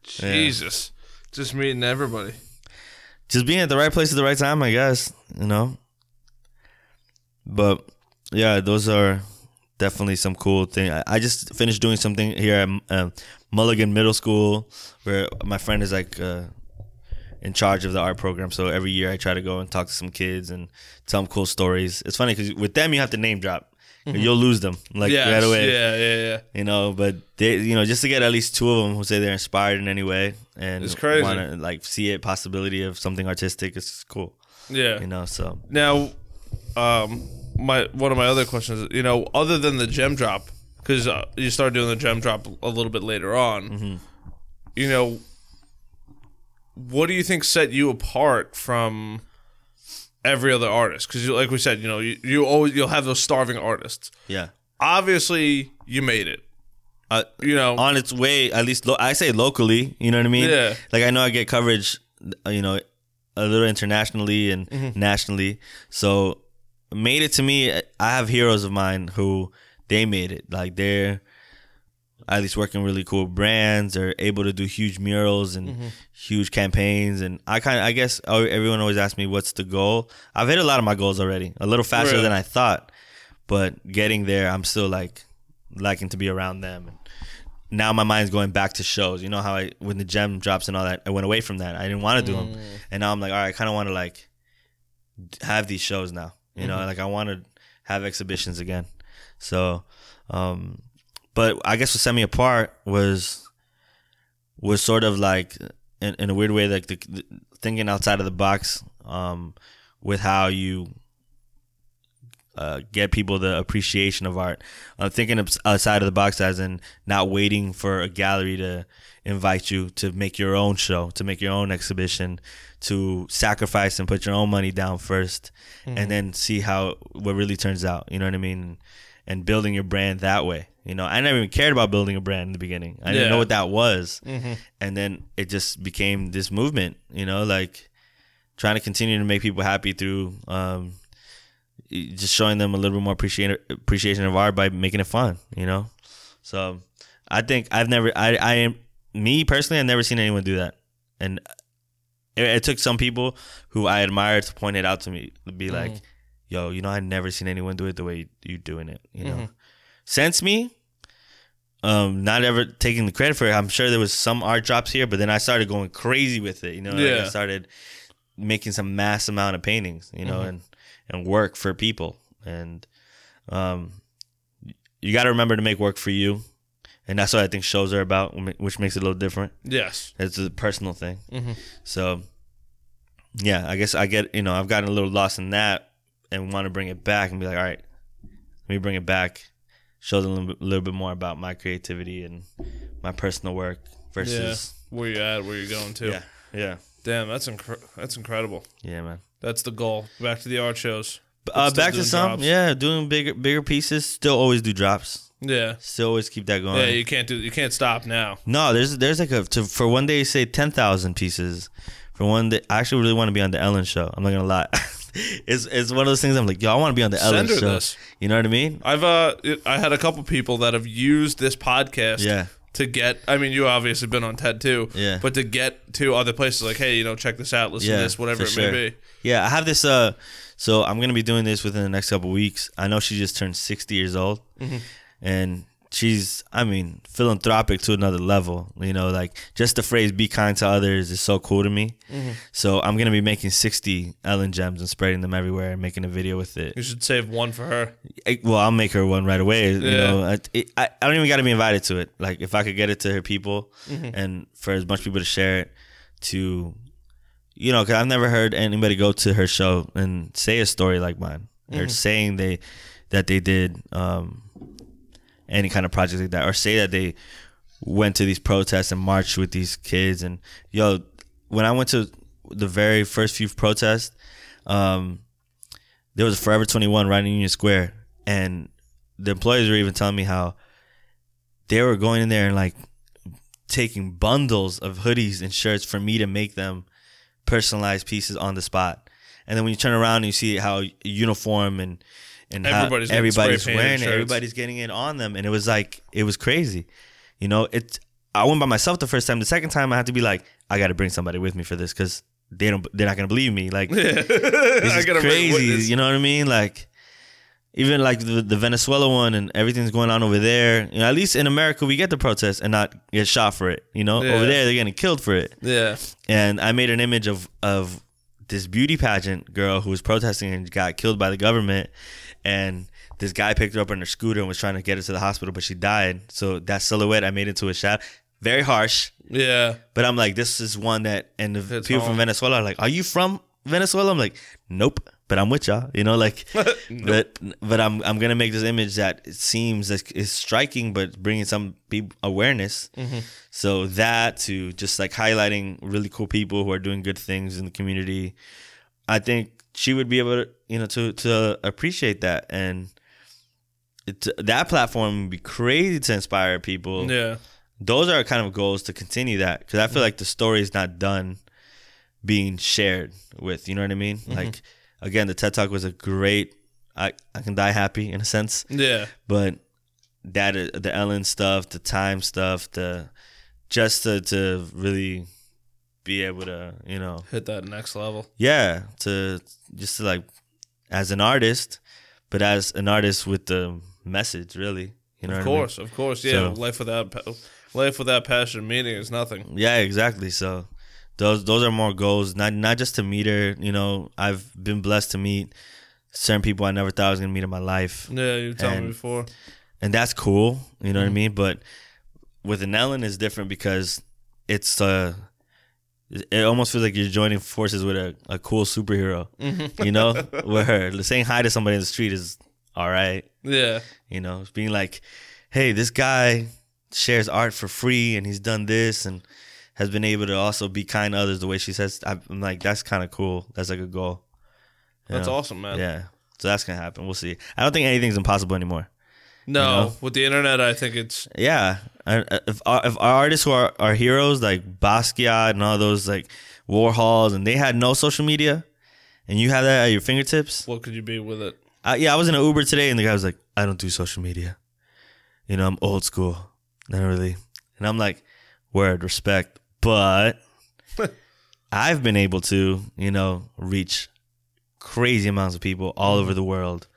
Jesus. Just meeting everybody. Just being at the right place at the right time, I guess, you know. But yeah, those are definitely some cool thing. I, I just finished doing something here at uh, Mulligan Middle School, where my friend is like uh, in charge of the art program. So every year I try to go and talk to some kids and tell them cool stories. It's funny because with them you have to name drop. You'll lose them like yeah. right away Yeah, yeah, yeah. you know but they you know just to get at least two of them who say they're inspired in any way and It's crazy. want to like see it possibility of something artistic it's cool Yeah. you know so Now, um, my one of my other questions, you know, other than the gem drop, because uh, you started doing the gem drop a little bit later on, Mm-hmm. you know, what do you think set you apart from every other artist? Because, like we said, you know, you, you always you'll have those starving artists. yeah Obviously, you made it. uh, You know, on its way at least lo- i say locally you know what i mean Yeah. like i know i get coverage uh, you know a little internationally and Mm-hmm. nationally so made it to me i have heroes of mine who they made it. Like they're at least working really cool brands. They're able to do huge murals and Mm-hmm. huge campaigns. And i kind of i guess oh, everyone always asks me what's the goal? I've hit a lot of my goals already a little faster Really? than i thought. But getting there i'm still like liking to be around them. And now my mind's going back to shows. You know how i when the gem drops and all that i went away from that. I didn't want to do them and now i'm like all right i kind of want to like have these shows now you know like i want to have exhibitions again. So um but i guess what set me apart was was sort of like in, in a weird way like the, the thinking outside of the box um with how you uh, get people the appreciation of art. I'm thinking outside of the box as in not waiting for a gallery to invite you to make your own show, to make your own exhibition, to sacrifice and put your own money down 1st and then see how what really turns out. You know what I mean? And building your brand that way. You know, I never even cared about building a brand in the beginning. I didn't know what that was. And then it just became this movement, you know, like trying to continue to make people happy through um, just showing them a little bit more appreciation appreciation of art by making it fun. You know, so I think I've never I I am me personally I've never seen anyone do that, and it, it took some people who I admire to point it out to me to be mm-hmm. like, yo, you know, I've never seen anyone do it the way you, are doing it. You know, mm-hmm. since me. Um, not ever taking the credit for it. I'm sure there was some art drops here, but then I started going crazy with it. You know, like I started making some mass amount of paintings. You know, mm-hmm. and and work for people. And um, you got to remember to make work for you, and that's what I think shows are about, which makes it a little different. Yes. It's a personal thing. Mhm. So, yeah, I guess I get you know I've gotten a little lost in that and want to bring it back and be like, all right, let me bring it back, show them a little bit, little bit more about my creativity and my personal work versus Where you at? Where you're going to? yeah, yeah, Damn, that's incre- that's incredible. yeah, man. That's the goal. Back to the art shows. Uh, back to some, drops. yeah, doing bigger bigger pieces. Still always do drops. Yeah. Still always keep that going. Yeah, you can't do. You can't stop now. No, there's there's like a to, for one day say ten thousand pieces. For one day, I actually really want to be on the Ellen show. I'm not gonna lie. <laughs> it's it's one of those things. I'm like, yo, I want to be on the Ellen show. this. You know what I mean? I've uh, I had a couple people that have used this podcast. Yeah. To get, I mean, you obviously been on TED too. Yeah. But to get to other places, like, hey, you know, check this out, listen Yeah, to this, whatever it sure. may be. Yeah, I have this. Uh, so I'm gonna be doing this within the next couple weeks. I know she just turned 60 years old, Mm-hmm. and she's, I mean, philanthropic to another level. You know, like just the phrase "be kind to others" is so cool to me. Mm-hmm. So I'm gonna be making 60 Ellen gems and spreading them everywhere and making a video with it. You should save one for her. I- well, I'll make her one right away. You know, I, it, I, I don't even got to be invited to it. Like, if I could get it to her people Mm-hmm. and for as much people to share it, to, you know, because I've never heard anybody go to her show and say a story like mine. Mm-hmm. or saying they that they did um, any kind of project like that. Or say that they went to these protests and marched with these kids. And yo when i went to the very first few protests um, there was a forever 21 right in union square. And the employees were even telling me how they were going in there and like taking bundles of hoodies and shirts for me to make them personalized pieces on the spot. And then when you turn around and you see how uniform and and Everybody's everybody's wearing it everybody's getting it on them. And it was like it was crazy. You know it's i went by myself the first time. The second time i had to be like i gotta bring somebody with me for this because they don't they're not gonna believe me. Like <laughs> this I is crazy. You know what I mean? Like even like the, the Venezuela one and everything's going on over there. You know, at least in America we get the protest and not get shot for it. You know, Yeah. over there they're getting killed for it. Yeah. And I made an image of of this beauty pageant girl who was protesting and got killed by the government, and this guy picked her up on her scooter and was trying to get her to the hospital, but she died. So that silhouette I made into a shadow. Very harsh, Yeah. but I'm like, this is one that, and the Hits people home. from Venezuela are like, are you from Venezuela? I'm like, nope, but I'm with y'all. You know, like, <laughs> but but I'm I'm gonna make this image that it seems like is striking, but bringing some people awareness. Mm-hmm. So that to just like highlighting really cool people who are doing good things in the community. I think she would be able to, you know, to to appreciate that and. It, that platform would be crazy to inspire people Yeah. those are kind of goals to continue that because I feel like the story is not done being shared with. You know what I mean? Like again, the TED Talk was a great. I I can die happy in a sense, Yeah. but that uh, the Ellen stuff, the time stuff, the just to to really be able to you know Hit that next level. yeah to just to like as an artist, but as an artist with the message really. You know Of what I mean? course, of course. Yeah. So- life without life without passion and meaning is nothing. Yeah, exactly. So those those are more goals, not not just to meet her. You know, I've been blessed to meet certain people I never thought I was gonna meet in my life, Yeah, you told me And- before. and that's cool. You know what I mean? But with an Ellen is different because it's uh it almost feels like you're joining forces with a, a cool superhero. You know, <laughs> where saying hi to somebody in the street is all right. Yeah. You know, it's being like, hey, this guy shares art for free and he's done this and has been able to also be kind to others the way she says. I'm like, that's kind of cool. That's like a goal. You That's know? awesome, man. Yeah. So that's going to happen. We'll see. I don't think anything's impossible anymore. No, You know? with the internet, I think it's Yeah. I- If our, if our artists who are, are heroes like Basquiat and all those like Warhols and they had no social media and you have that at your fingertips, what could you be with it? uh, yeah, I was in an Uber today, and the guy was like, "I don't do social media. You know, I'm old school. Not really." And I'm like, "Word, respect." But <laughs> I've been able to, you know, reach crazy amounts of people all over mm-hmm. the world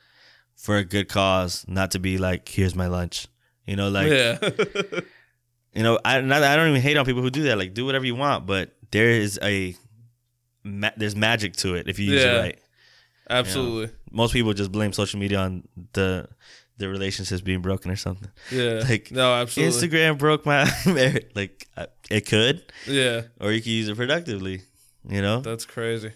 for a good cause, not to be like, "Here's my lunch." You know, like yeah. <laughs> you know, I not, I don't even hate on people who do that. Like, do whatever you want, but there is a ma- there's magic to it if you use Yeah. it right. Absolutely. Most people just blame social media on the the relationships being broken or something. Yeah. <laughs> Like, no, absolutely. Instagram broke my <laughs> marriage. Like, it could, Yeah. or you could use it productively. You know, That's crazy.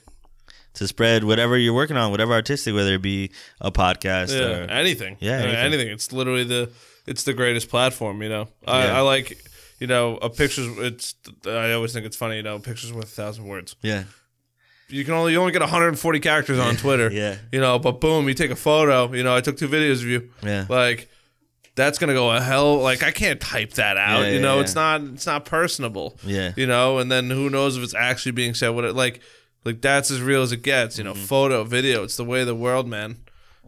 to spread whatever you're working on, whatever artistic, whether it be a podcast Yeah. or anything. Yeah, mean, anything. anything. It's literally the it's the greatest platform. You know. I, Yeah. I like. You know, a pictures. It's. I always think it's funny. You know, pictures worth a thousand words. yeah, You can only you only get 140 characters on Twitter. <laughs> yeah, You know, but boom, you take a photo. You know, I took two videos of you. yeah, Like, that's gonna go a hell. Like, I can't type that out. Yeah, you know, yeah. it's not. It's not personable. yeah, You know, and then who knows if it's actually being said? What it like? Like that's as real as it gets. You know, Mm-hmm. photo, video. It's the way of the world, man.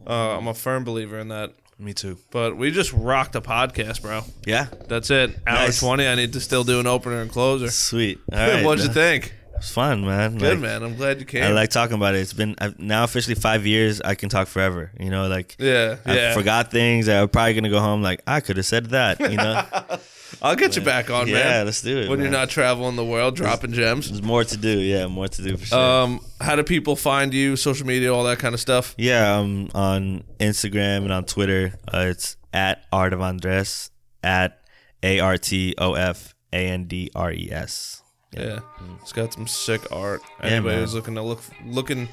Uh, I'm a firm believer in that. Me too. But we just rocked a podcast, bro. Yeah, That's it. Hour Nice. 20. I need to still do an opener and closer. sweet. <laughs> All right, What'd you think? It's fun, man. Good, Like, man. I'm glad you came. I like talking about it. It's been I've, now officially five years. I can talk forever. You know, like yeah, I yeah. forgot things. I'm probably gonna go home like I could have said that. You know, <laughs> I'll get you back on, yeah, man. Yeah, let's do it. When you're not traveling the world, dropping gems. there's more to do. Yeah, more to do for sure. Um, how do people find you? Social media, all that kind of stuff. yeah, I'm on Instagram and on Twitter. Uh, it's at Art of Andres at A R T O F A N D R E S. Yeah, it's got some sick art. Yeah, Anybody man. who's looking to look looking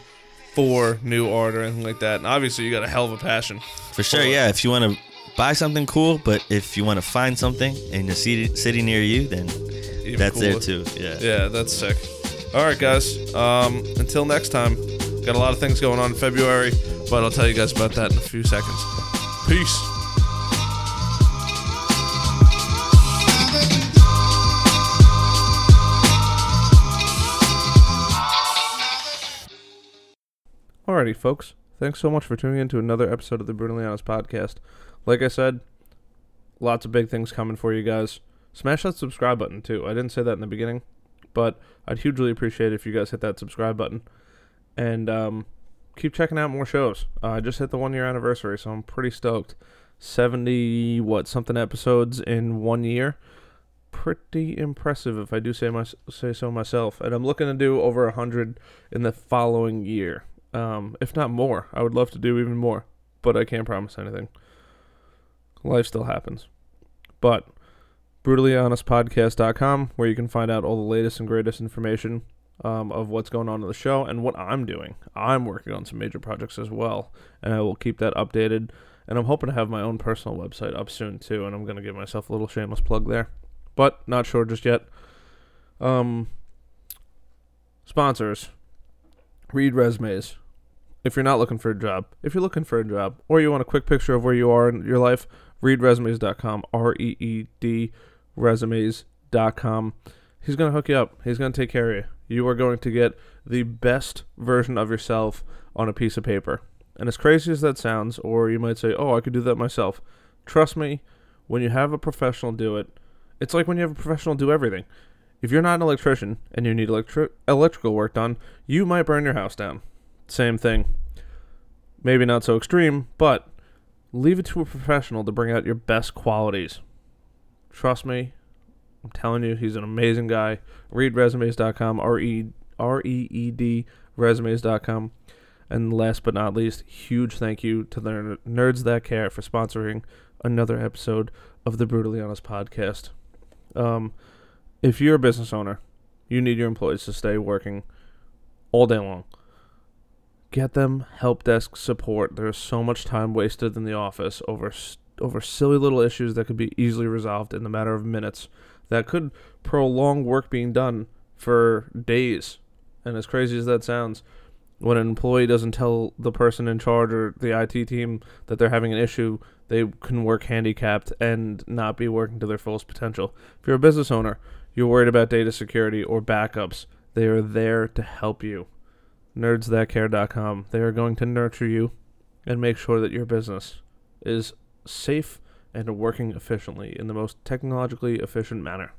for new art or anything like that, and obviously you got a hell of a passion. For sure, yeah. If you want to buy something cool, but if you want to find something in the city, city near you, then Even that's there too. Yeah. Yeah, that's sick. All right, guys. Um, until next time, got a lot of things going on in February, but I'll tell you guys about that in a few seconds. Peace. Alrighty, folks. Thanks so much for tuning in to another episode of the Brutally Honest Podcast. Like I said, lots of big things coming for you guys. Smash that subscribe button too. I didn't say that in the beginning, but I'd hugely appreciate it if you guys hit that subscribe button. And um, keep checking out more shows. Uh, I just hit the one year anniversary, so I'm pretty stoked. 70 what something episodes in one year. Pretty impressive if I do say my say so myself. And I'm looking to do over 100 in the following year. Um, if not more. I would love to do even more, but I can't promise anything. Life still happens. But brutallyhonestpodcast.com where you can find out all the latest and greatest information um, of what's going on in the show and what I'm doing. I'm working on some major projects as well, and I will keep that updated. And I'm hoping to have my own personal website up soon too, and I'm gonna give myself a little shameless plug there, but not sure just yet. Um, sponsors, Reed Resumes. If you're not looking for a job, if you're looking for a job, or you want a quick picture of where you are in your life, reedresumes.com. R E E D resumes.com. He's going to hook you up. He's going to take care of you. You are going to get the best version of yourself on a piece of paper. And as crazy as that sounds, or you might say, oh, I could do that myself. Trust me, when you have a professional do it, it's like when you have a professional do everything. If you're not an electrician and you need electri- electrical work done, you might burn your house down. Same thing. Maybe not so extreme, but leave it to a professional to bring out your best qualities. Trust me, I'm telling you, he's an amazing guy. Reedresumes.com, R E R E E D resumes.com. And last but not least, huge thank you to the Nerds That Care for sponsoring another episode of the Brutally Honest podcast. Um, if you're a business owner, you need your employees to stay working all day long. Get them help desk support. There's so much time wasted in the office over over silly little issues that could be easily resolved in the matter of minutes. That could prolong work being done for days. And as crazy as that sounds, when an employee doesn't tell the person in charge or the IT team that they're having an issue, they can work handicapped and not be working to their fullest potential. If you're a business owner, you're worried about data security or backups, they are there to help you. Nerdsthatcare.com. They are going to nurture you and make sure that your business is safe and working efficiently in the most technologically efficient manner.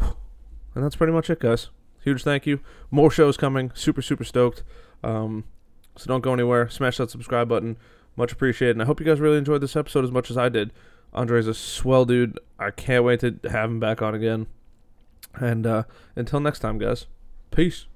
And that's pretty much it, guys. Huge thank you. More shows coming. Super, super stoked. Um, so don't go anywhere. Smash that subscribe button. Much appreciated. And I hope you guys really enjoyed this episode as much as I did. Andre's a swell dude. I can't wait to have him back on again. And uh, until next time, guys. Peace.